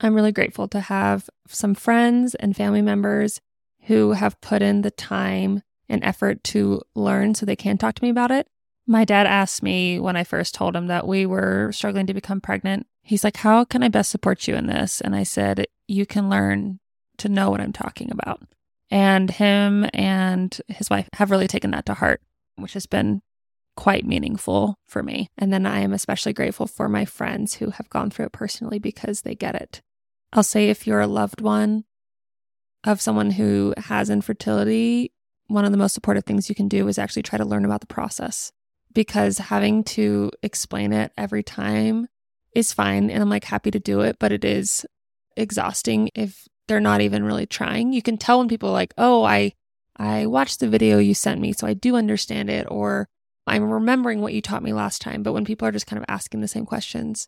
I'm really grateful to have some friends and family members who have put in the time and effort to learn so they can talk to me about it. My dad asked me when I first told him that we were struggling to become pregnant. He's like, How can I best support you in this? And I said, You can learn to know what I'm talking about. And him and his wife have really taken that to heart, which has been quite meaningful for me. And then I am especially grateful for my friends who have gone through it personally because they get it. I'll say if you're a loved one of someone who has infertility, one of the most supportive things you can do is actually try to learn about the process because having to explain it every time is fine. And I'm like happy to do it, but it is exhausting if they're not even really trying. You can tell when people are like, oh, I, I watched the video you sent me, so I do understand it, or I'm remembering what you taught me last time. But when people are just kind of asking the same questions,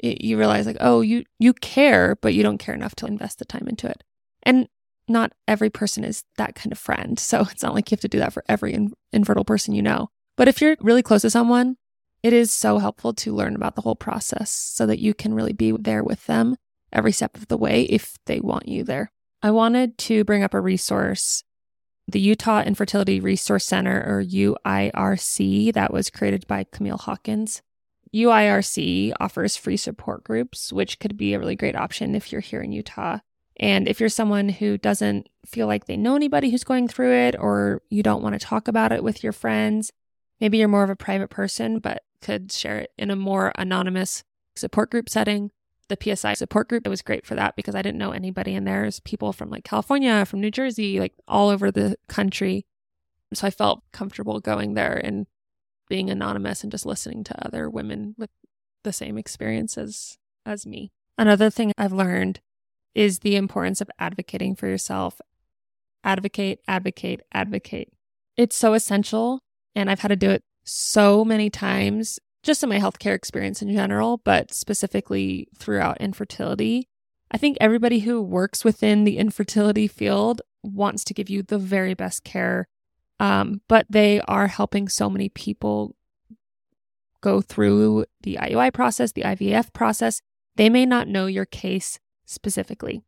it, you realize like, oh, you you care, but you don't care enough to invest the time into it. And not every person is that kind of friend. So it's not like you have to do that for every in- infertile person you know. But if you're really close to someone, it is so helpful to learn about the whole process so that you can really be there with them every step of the way if they want you there. I wanted to bring up a resource, the Utah Infertility Resource Center or UIRC that was created by Camille Hawkins. UIRC offers free support groups, which could be a really great option if you're here in Utah. And if you're someone who doesn't feel like they know anybody who's going through it, or you don't want to talk about it with your friends, maybe you're more of a private person, but could share it in a more anonymous support group setting. The PSI support group it was great for that because I didn't know anybody in there. There's people from like California, from New Jersey, like all over the country. So I felt comfortable going there and being anonymous and just listening to other women with the same experiences as me. Another thing I've learned is the importance of advocating for yourself. Advocate, advocate, advocate. It's so essential. And I've had to do it so many times, just in my healthcare experience in general, but specifically throughout infertility. I think everybody who works within the infertility field wants to give you the very best care um, but they are helping so many people go through the IUI process, the IVF process. They may not know your case specifically.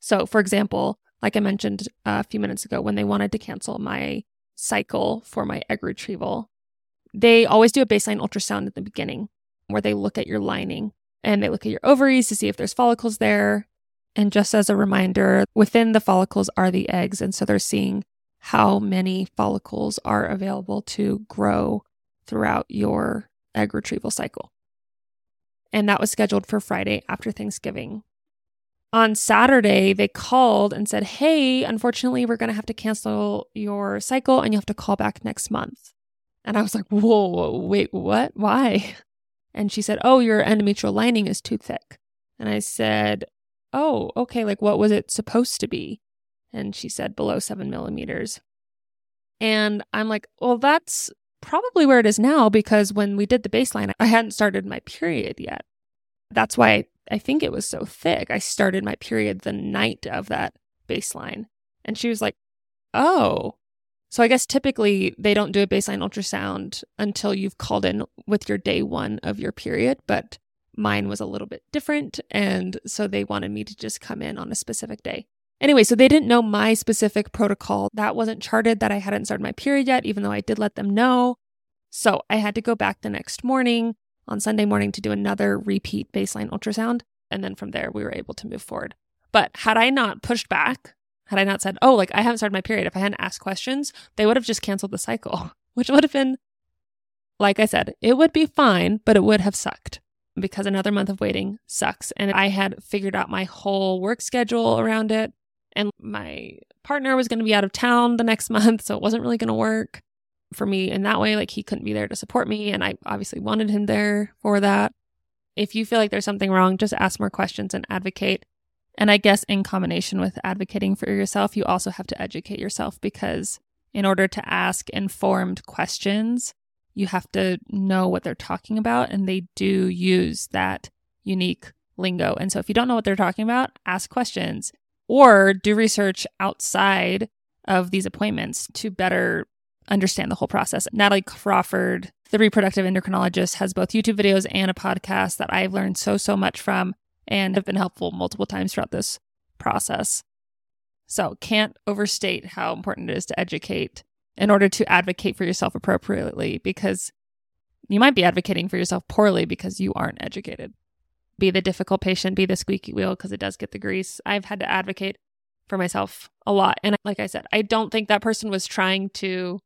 So, for example, like I mentioned a few minutes ago, when they wanted to cancel my cycle for my egg retrieval, they always do a baseline ultrasound at the beginning where they look at your lining and they look at your ovaries to see if there's follicles there. And just as a reminder, within the follicles are the eggs. And so they're seeing how many follicles are available to grow throughout your egg retrieval cycle. And that was scheduled for Friday after Thanksgiving. On Saturday, they called and said, Hey, unfortunately, we're going to have to cancel your cycle and you have to call back next month. And I was like, Whoa, wait, what? Why? And she said, Oh, your endometrial lining is too thick. And I said, Oh, okay. Like, what was it supposed to be? And she said, Below seven millimeters. And I'm like, Well, that's probably where it is now because when we did the baseline, I hadn't started my period yet. That's why I think it was so thick. I started my period the night of that baseline. And she was like, Oh. So I guess typically they don't do a baseline ultrasound until you've called in with your day one of your period, but mine was a little bit different. And so they wanted me to just come in on a specific day. Anyway, so they didn't know my specific protocol. That wasn't charted that I hadn't started my period yet, even though I did let them know. So I had to go back the next morning on Sunday morning to do another repeat baseline ultrasound. And then from there, we were able to move forward. But had I not pushed back, had I not said, oh, like I haven't started my period, if I hadn't asked questions, they would have just canceled the cycle, which would have been, like I said, it would be fine, but it would have sucked because another month of waiting sucks. And I had figured out my whole work schedule around it. And my partner was going to be out of town the next month, so it wasn't really going to work for me in that way. Like he couldn't be there to support me, and I obviously wanted him there for that. If you feel like there's something wrong, just ask more questions and advocate. And I guess in combination with advocating for yourself, you also have to educate yourself because in order to ask informed questions, you have to know what they're talking about. And they do use that unique lingo. And so if you don't know what they're talking about, ask questions or do research outside of these appointments to better understand the whole process. Natalie Crawford, the reproductive endocrinologist, has both YouTube videos and a podcast that I've learned so, so much from and have been helpful multiple times throughout this process. So, can't overstate how important it is to educate in order to advocate for yourself appropriately because you might be advocating for yourself poorly because you aren't educated be the difficult patient, be the squeaky wheel because it does get the grease. I've had to advocate for myself a lot. And like I said, I don't think that person was trying to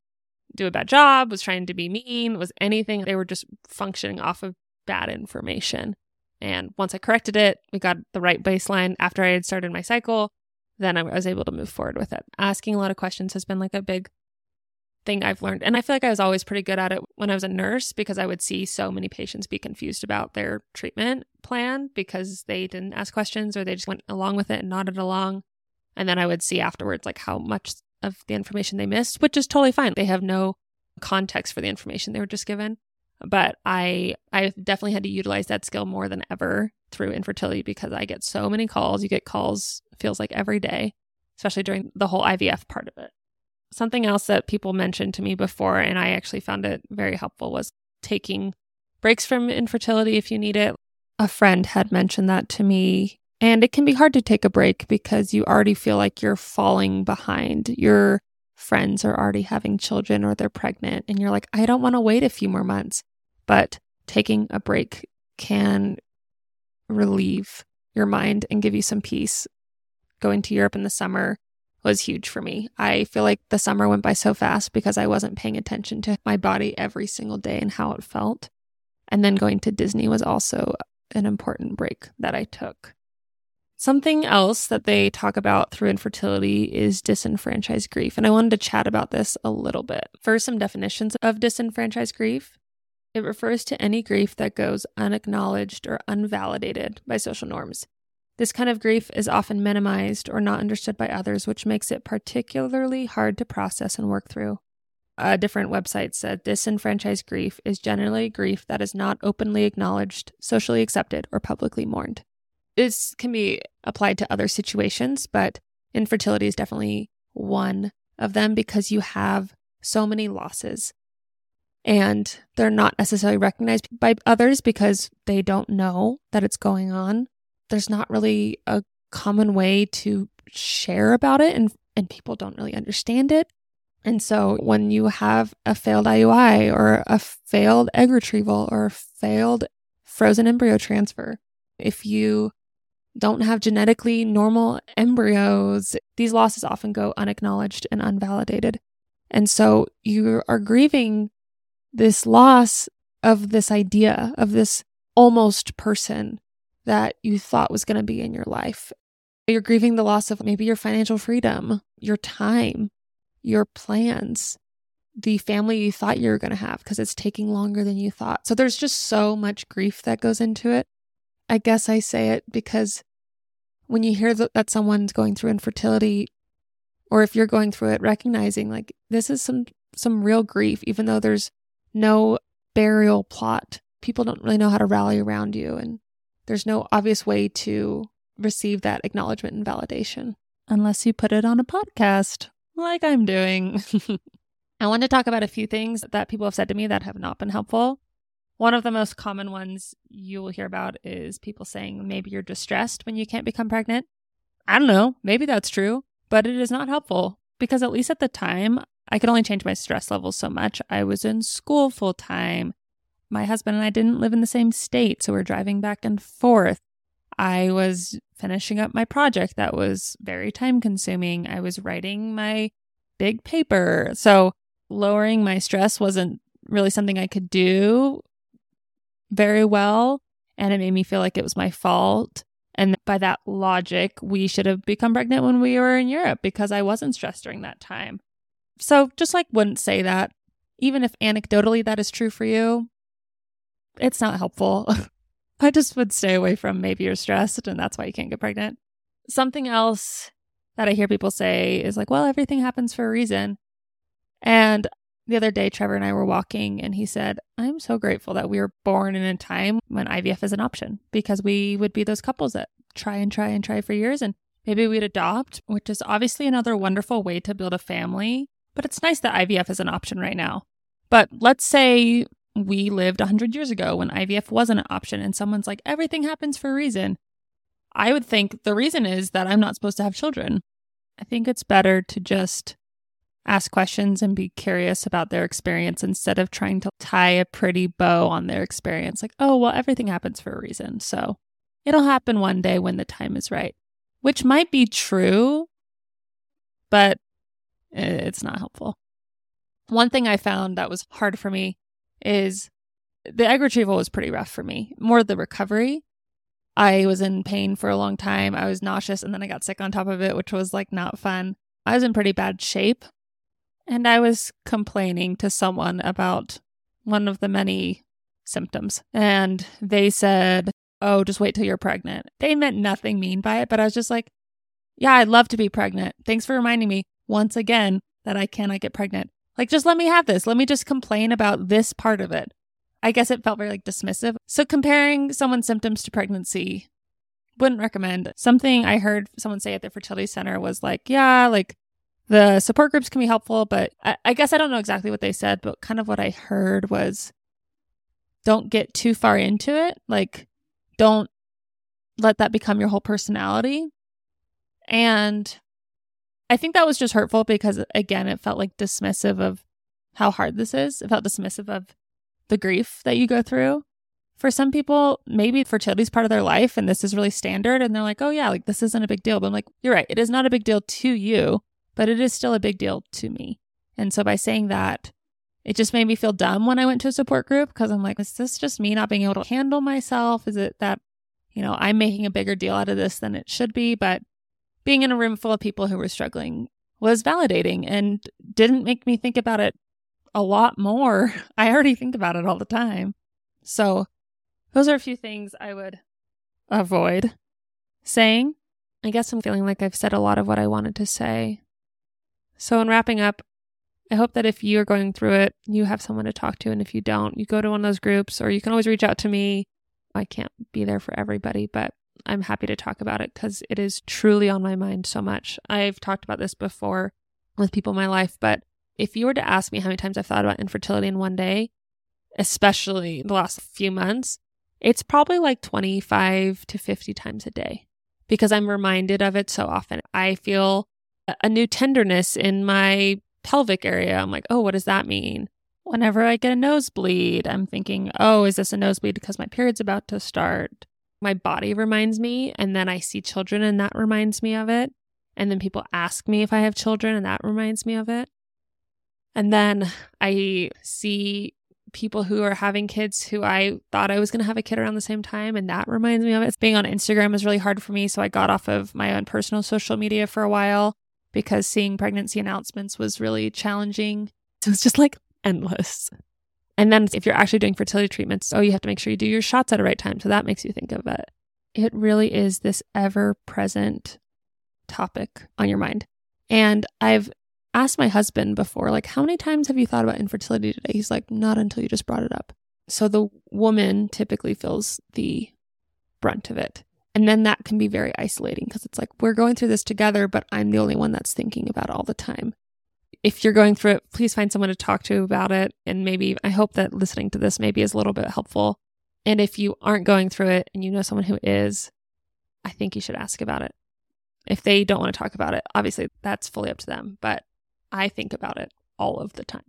do a bad job, was trying to be mean, was anything. They were just functioning off of bad information. And once I corrected it, we got the right baseline after I had started my cycle, then I was able to move forward with it. Asking a lot of questions has been like a big thing I've learned. And I feel like I was always pretty good at it when I was a nurse because I would see so many patients be confused about their treatment plan because they didn't ask questions or they just went along with it and nodded along. And then I would see afterwards like how much of the information they missed, which is totally fine. They have no context for the information they were just given. But I I definitely had to utilize that skill more than ever through infertility because I get so many calls. You get calls feels like every day, especially during the whole IVF part of it. Something else that people mentioned to me before, and I actually found it very helpful, was taking breaks from infertility if you need it. A friend had mentioned that to me. And it can be hard to take a break because you already feel like you're falling behind. Your friends are already having children or they're pregnant, and you're like, I don't want to wait a few more months. But taking a break can relieve your mind and give you some peace. Going to Europe in the summer was huge for me. I feel like the summer went by so fast because I wasn't paying attention to my body every single day and how it felt. And then going to Disney was also an important break that I took. Something else that they talk about through infertility is disenfranchised grief. And I wanted to chat about this a little bit. First, some definitions of disenfranchised grief. It refers to any grief that goes unacknowledged or unvalidated by social norms. This kind of grief is often minimized or not understood by others, which makes it particularly hard to process and work through. A different website said disenfranchised grief is generally grief that is not openly acknowledged, socially accepted, or publicly mourned. This can be applied to other situations, but infertility is definitely one of them because you have so many losses and they're not necessarily recognized by others because they don't know that it's going on there's not really a common way to share about it and and people don't really understand it. And so when you have a failed IUI or a failed egg retrieval or a failed frozen embryo transfer, if you don't have genetically normal embryos, these losses often go unacknowledged and unvalidated. And so you are grieving this loss of this idea of this almost person that you thought was going to be in your life. You're grieving the loss of maybe your financial freedom, your time, your plans, the family you thought you were going to have because it's taking longer than you thought. So there's just so much grief that goes into it. I guess I say it because when you hear that, someone's going through infertility, or if you're going through it, recognizing like this is some some real grief, even though there's no burial plot. People don't really know how to rally around you, and there's no obvious way to receive that acknowledgement and validation Unless you put it on a podcast, like I'm doing. I want to talk about a few things that people have said to me that have not been helpful. One of the most common ones you will hear about is people saying maybe you're distressed when you can't become pregnant. I don't know, maybe that's true, but it is not helpful because at least at the time, I could only change my stress levels so much. I was in school full time. My husband and I didn't live in the same state, so we're driving back and forth. I was finishing up my project that was very time consuming. I was writing my big paper. So lowering my stress wasn't really something I could do very well. And it made me feel like it was my fault. And by that logic, we should have become pregnant when we were in Europe because I wasn't stressed during that time. So just like wouldn't say that, even if anecdotally that is true for you, it's not helpful. I just would stay away from maybe you're stressed and that's why you can't get pregnant. Something else that I hear people say is like, well, everything happens for a reason. And the other day, Trevor and I were walking, and he said, I'm so grateful that we were born in a time when IVF is an option because we would be those couples that try and try and try for years. And maybe we'd adopt, which is obviously another wonderful way to build a family. But it's nice that IVF is an option right now. But let's say we lived 100 years ago when IVF wasn't an option, and someone's like, everything happens for a reason. I would think the reason is that I'm not supposed to have children. I think it's better to just ask questions and be curious about their experience instead of trying to tie a pretty bow on their experience. Like, oh, well, everything happens for a reason. So it'll happen one day when the time is right, which might be true, but it's not helpful. One thing I found that was hard for me is the egg retrieval was pretty rough for me, more the recovery. I was in pain for a long time. I was nauseous and then I got sick on top of it, which was like not fun. I was in pretty bad shape and I was complaining to someone about one of the many symptoms. And they said, Oh, just wait till you're pregnant. They meant nothing mean by it, but I was just like, Yeah, I'd love to be pregnant. Thanks for reminding me once again that I cannot get pregnant. Like, just let me have this. Let me just complain about this part of it. I guess it felt very like dismissive. So comparing someone's symptoms to pregnancy wouldn't recommend. Something I heard someone say at the fertility center was like, yeah, like the support groups can be helpful, but I, I guess I don't know exactly what they said, but kind of what I heard was don't get too far into it. Like, don't let that become your whole personality. And I think that was just hurtful because, again, it felt like dismissive of how hard this is. It felt dismissive of the grief that you go through. For some people, maybe fertility is part of their life and this is really standard. And they're like, oh, yeah, like this isn't a big deal. But I'm like, you're right. It is not a big deal to you but it is still a big deal to me. And so by saying that, it just made me feel dumb when I went to a support group because I'm like, is this just me not being able to handle myself? Is it that, you know, I'm making a bigger deal out of this than it should be? But being in a room full of people who were struggling was validating and didn't make me think about it a lot more. I already think about it all the time. So, those are a few things I would avoid saying. I guess I'm feeling like I've said a lot of what I wanted to say. So, in wrapping up, I hope that if you're going through it, you have someone to talk to. And if you don't, you go to one of those groups or you can always reach out to me. I can't be there for everybody, but I'm happy to talk about it because it is truly on my mind so much. I've talked about this before with people in my life, but if you were to ask me how many times I've thought about infertility in one day, especially the last few months, it's probably like 25 to 50 times a day because I'm reminded of it so often. I feel a- new tenderness in my pelvic area. I'm like, oh, what does that mean? Whenever I get a nosebleed, I'm thinking, oh, is this a nosebleed because my period's about to start? My body reminds me, and then I see children, and that reminds me of it. And then people ask me if I have children, and that reminds me of it. And then I see people who are having kids who I thought I was going to have a kid around the same time. And that reminds me of it. Being on Instagram is really hard for me. So I got off of my own personal social media for a while because seeing pregnancy announcements was really challenging. So it's just like endless. And then if you're actually doing fertility treatments, oh, you have to make sure you do your shots at a right time. So that makes you think of it. It really is this ever present topic on your mind. And I've asked my husband before, like, how many times have you thought about infertility today? He's like, not until you just brought it up. So the woman typically feels the brunt of it. And then that can be very isolating because it's like, we're going through this together, but I'm the only one that's thinking about all the time. If you're going through it, please find someone to talk to about it. And maybe I hope that listening to this maybe is a little bit helpful. And if you aren't going through it and you know someone who is, I think you should ask about it. If they don't want to talk about it, obviously that's fully up to them. But I think about it all of the time.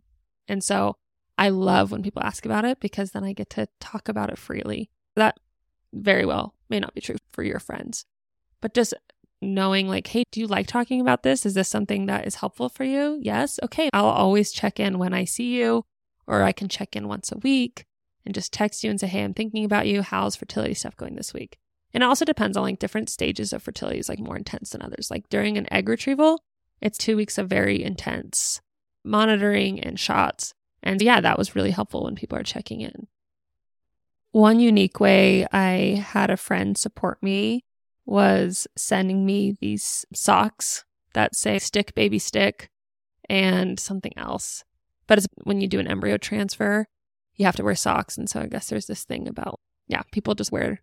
And so I love when people ask about it because then I get to talk about it freely. That very well may not be true for your friends, but just knowing, like, hey, do you like talking about this? Is this something that is helpful for you? Yes. Okay. I'll always check in when I see you, or I can check in once a week and just text you and say, hey, I'm thinking about you. How's fertility stuff going this week? And it also depends on like different stages of fertility is like more intense than others. Like during an egg retrieval, it's two weeks of very intense monitoring and shots. And yeah, that was really helpful when people are checking in. One unique way I had a friend support me was sending me these socks that say stick baby stick and something else. But it's when you do an embryo transfer, you have to wear socks. And so I guess there's this thing about, yeah, people just wear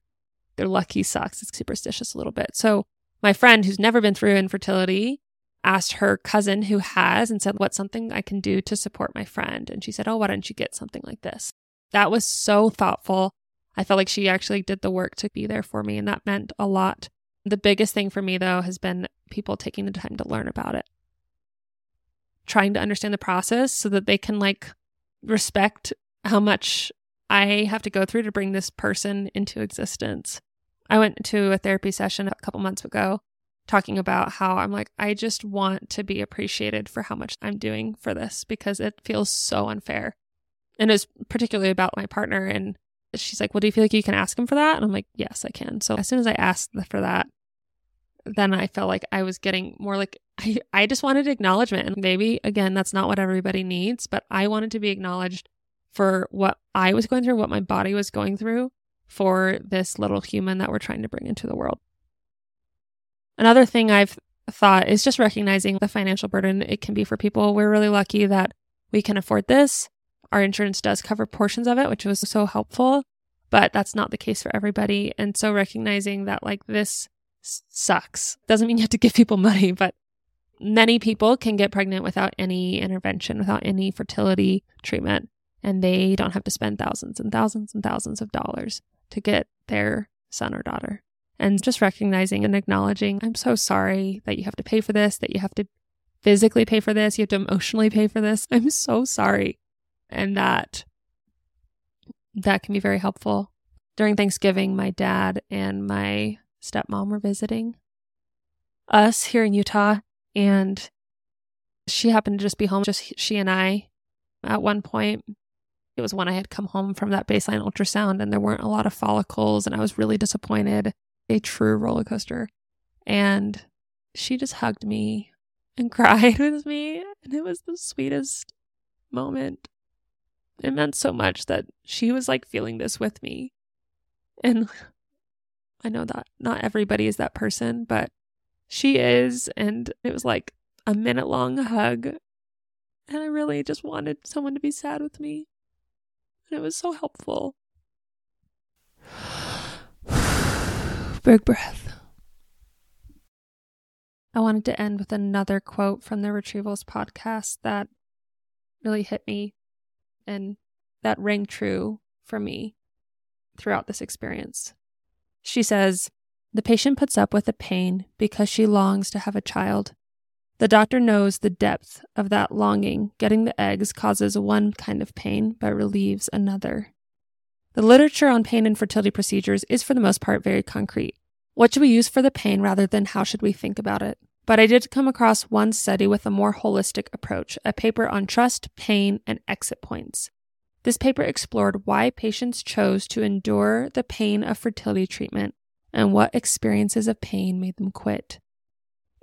their lucky socks. It's superstitious a little bit. So my friend who's never been through infertility asked her cousin who has and said, What's something I can do to support my friend? And she said, Oh, why don't you get something like this? That was so thoughtful. I felt like she actually did the work to be there for me, and that meant a lot. The biggest thing for me, though, has been people taking the time to learn about it, trying to understand the process so that they can like respect how much I have to go through to bring this person into existence. I went to a therapy session a couple months ago talking about how I'm like, I just want to be appreciated for how much I'm doing for this because it feels so unfair. And it's particularly about my partner. And she's like, Well, do you feel like you can ask him for that? And I'm like, Yes, I can. So as soon as I asked for that, then I felt like I was getting more like, I, I just wanted acknowledgement. And maybe, again, that's not what everybody needs, but I wanted to be acknowledged for what I was going through, what my body was going through for this little human that we're trying to bring into the world. Another thing I've thought is just recognizing the financial burden it can be for people. We're really lucky that we can afford this. Our insurance does cover portions of it, which was so helpful, but that's not the case for everybody. And so recognizing that like this sucks doesn't mean you have to give people money, but many people can get pregnant without any intervention, without any fertility treatment, and they don't have to spend thousands and thousands and thousands of dollars to get their son or daughter and just recognizing and acknowledging, I'm so sorry that you have to pay for this, that you have to physically pay for this, you have to emotionally pay for this. I'm so sorry. And that that can be very helpful. During Thanksgiving, my dad and my stepmom were visiting us here in Utah and she happened to just be home just she and I at one point it was when I had come home from that baseline ultrasound and there weren't a lot of follicles and I was really disappointed a true roller coaster. And she just hugged me and cried with me. And it was the sweetest moment. It meant so much that she was like feeling this with me. And I know that not everybody is that person, but she is. And it was like a minute long hug. And I really just wanted someone to be sad with me. And it was so helpful. Big breath. I wanted to end with another quote from the Retrievals podcast that really hit me and that rang true for me throughout this experience. She says, The patient puts up with the pain because she longs to have a child. The doctor knows the depth of that longing. Getting the eggs causes one kind of pain, but relieves another. The literature on pain and fertility procedures is, for the most part, very concrete. What should we use for the pain rather than how should we think about it? But I did come across one study with a more holistic approach, a paper on trust, pain, and exit points. This paper explored why patients chose to endure the pain of fertility treatment and what experiences of pain made them quit.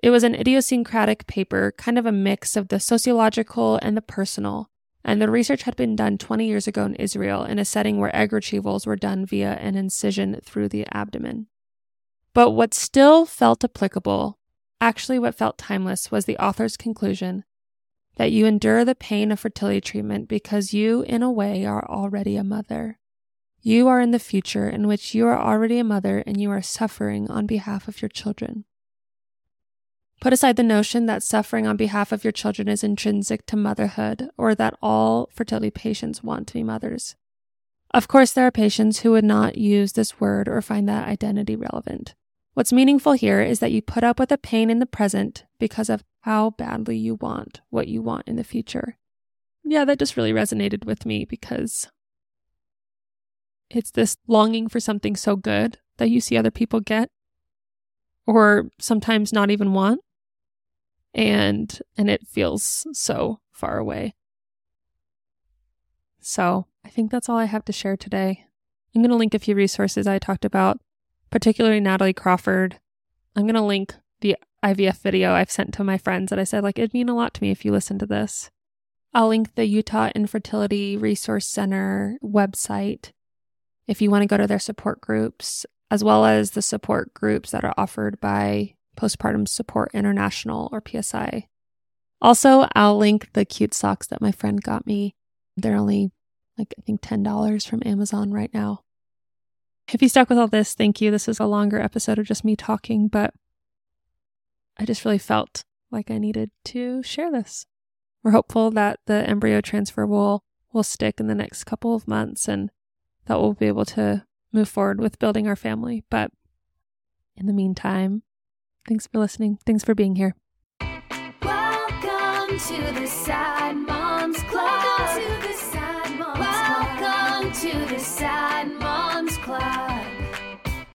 It was an idiosyncratic paper, kind of a mix of the sociological and the personal, and the research had been done 20 years ago in Israel in a setting where egg retrievals were done via an incision through the abdomen. But what still felt applicable Actually, what felt timeless was the author's conclusion that you endure the pain of fertility treatment because you, in a way, are already a mother. You are in the future in which you are already a mother and you are suffering on behalf of your children. Put aside the notion that suffering on behalf of your children is intrinsic to motherhood or that all fertility patients want to be mothers. Of course, there are patients who would not use this word or find that identity relevant. What's meaningful here is that you put up with the pain in the present because of how badly you want what you want in the future. Yeah, that just really resonated with me because it's this longing for something so good that you see other people get or sometimes not even want and and it feels so far away. So, I think that's all I have to share today. I'm going to link a few resources I talked about particularly Natalie Crawford. I'm going to link the IVF video I've sent to my friends that I said, like, it'd mean a lot to me if you listen to this. I'll link the Utah Infertility Resource Center website if you want to go to their support groups, as well as the support groups that are offered by Postpartum Support International or PSI. Also, I'll link the cute socks that my friend got me. They're only like, I think $10 from Amazon right now. If you stuck with all this, thank you. This is a longer episode of just me talking, but I just really felt like I needed to share this. We're hopeful that the embryo transfer will will stick in the next couple of months and that we'll be able to move forward with building our family. But in the meantime, thanks for listening. Thanks for being here. Welcome to the Sad Moms Club. Welcome to the Sad Moms Club. Welcome to the Sad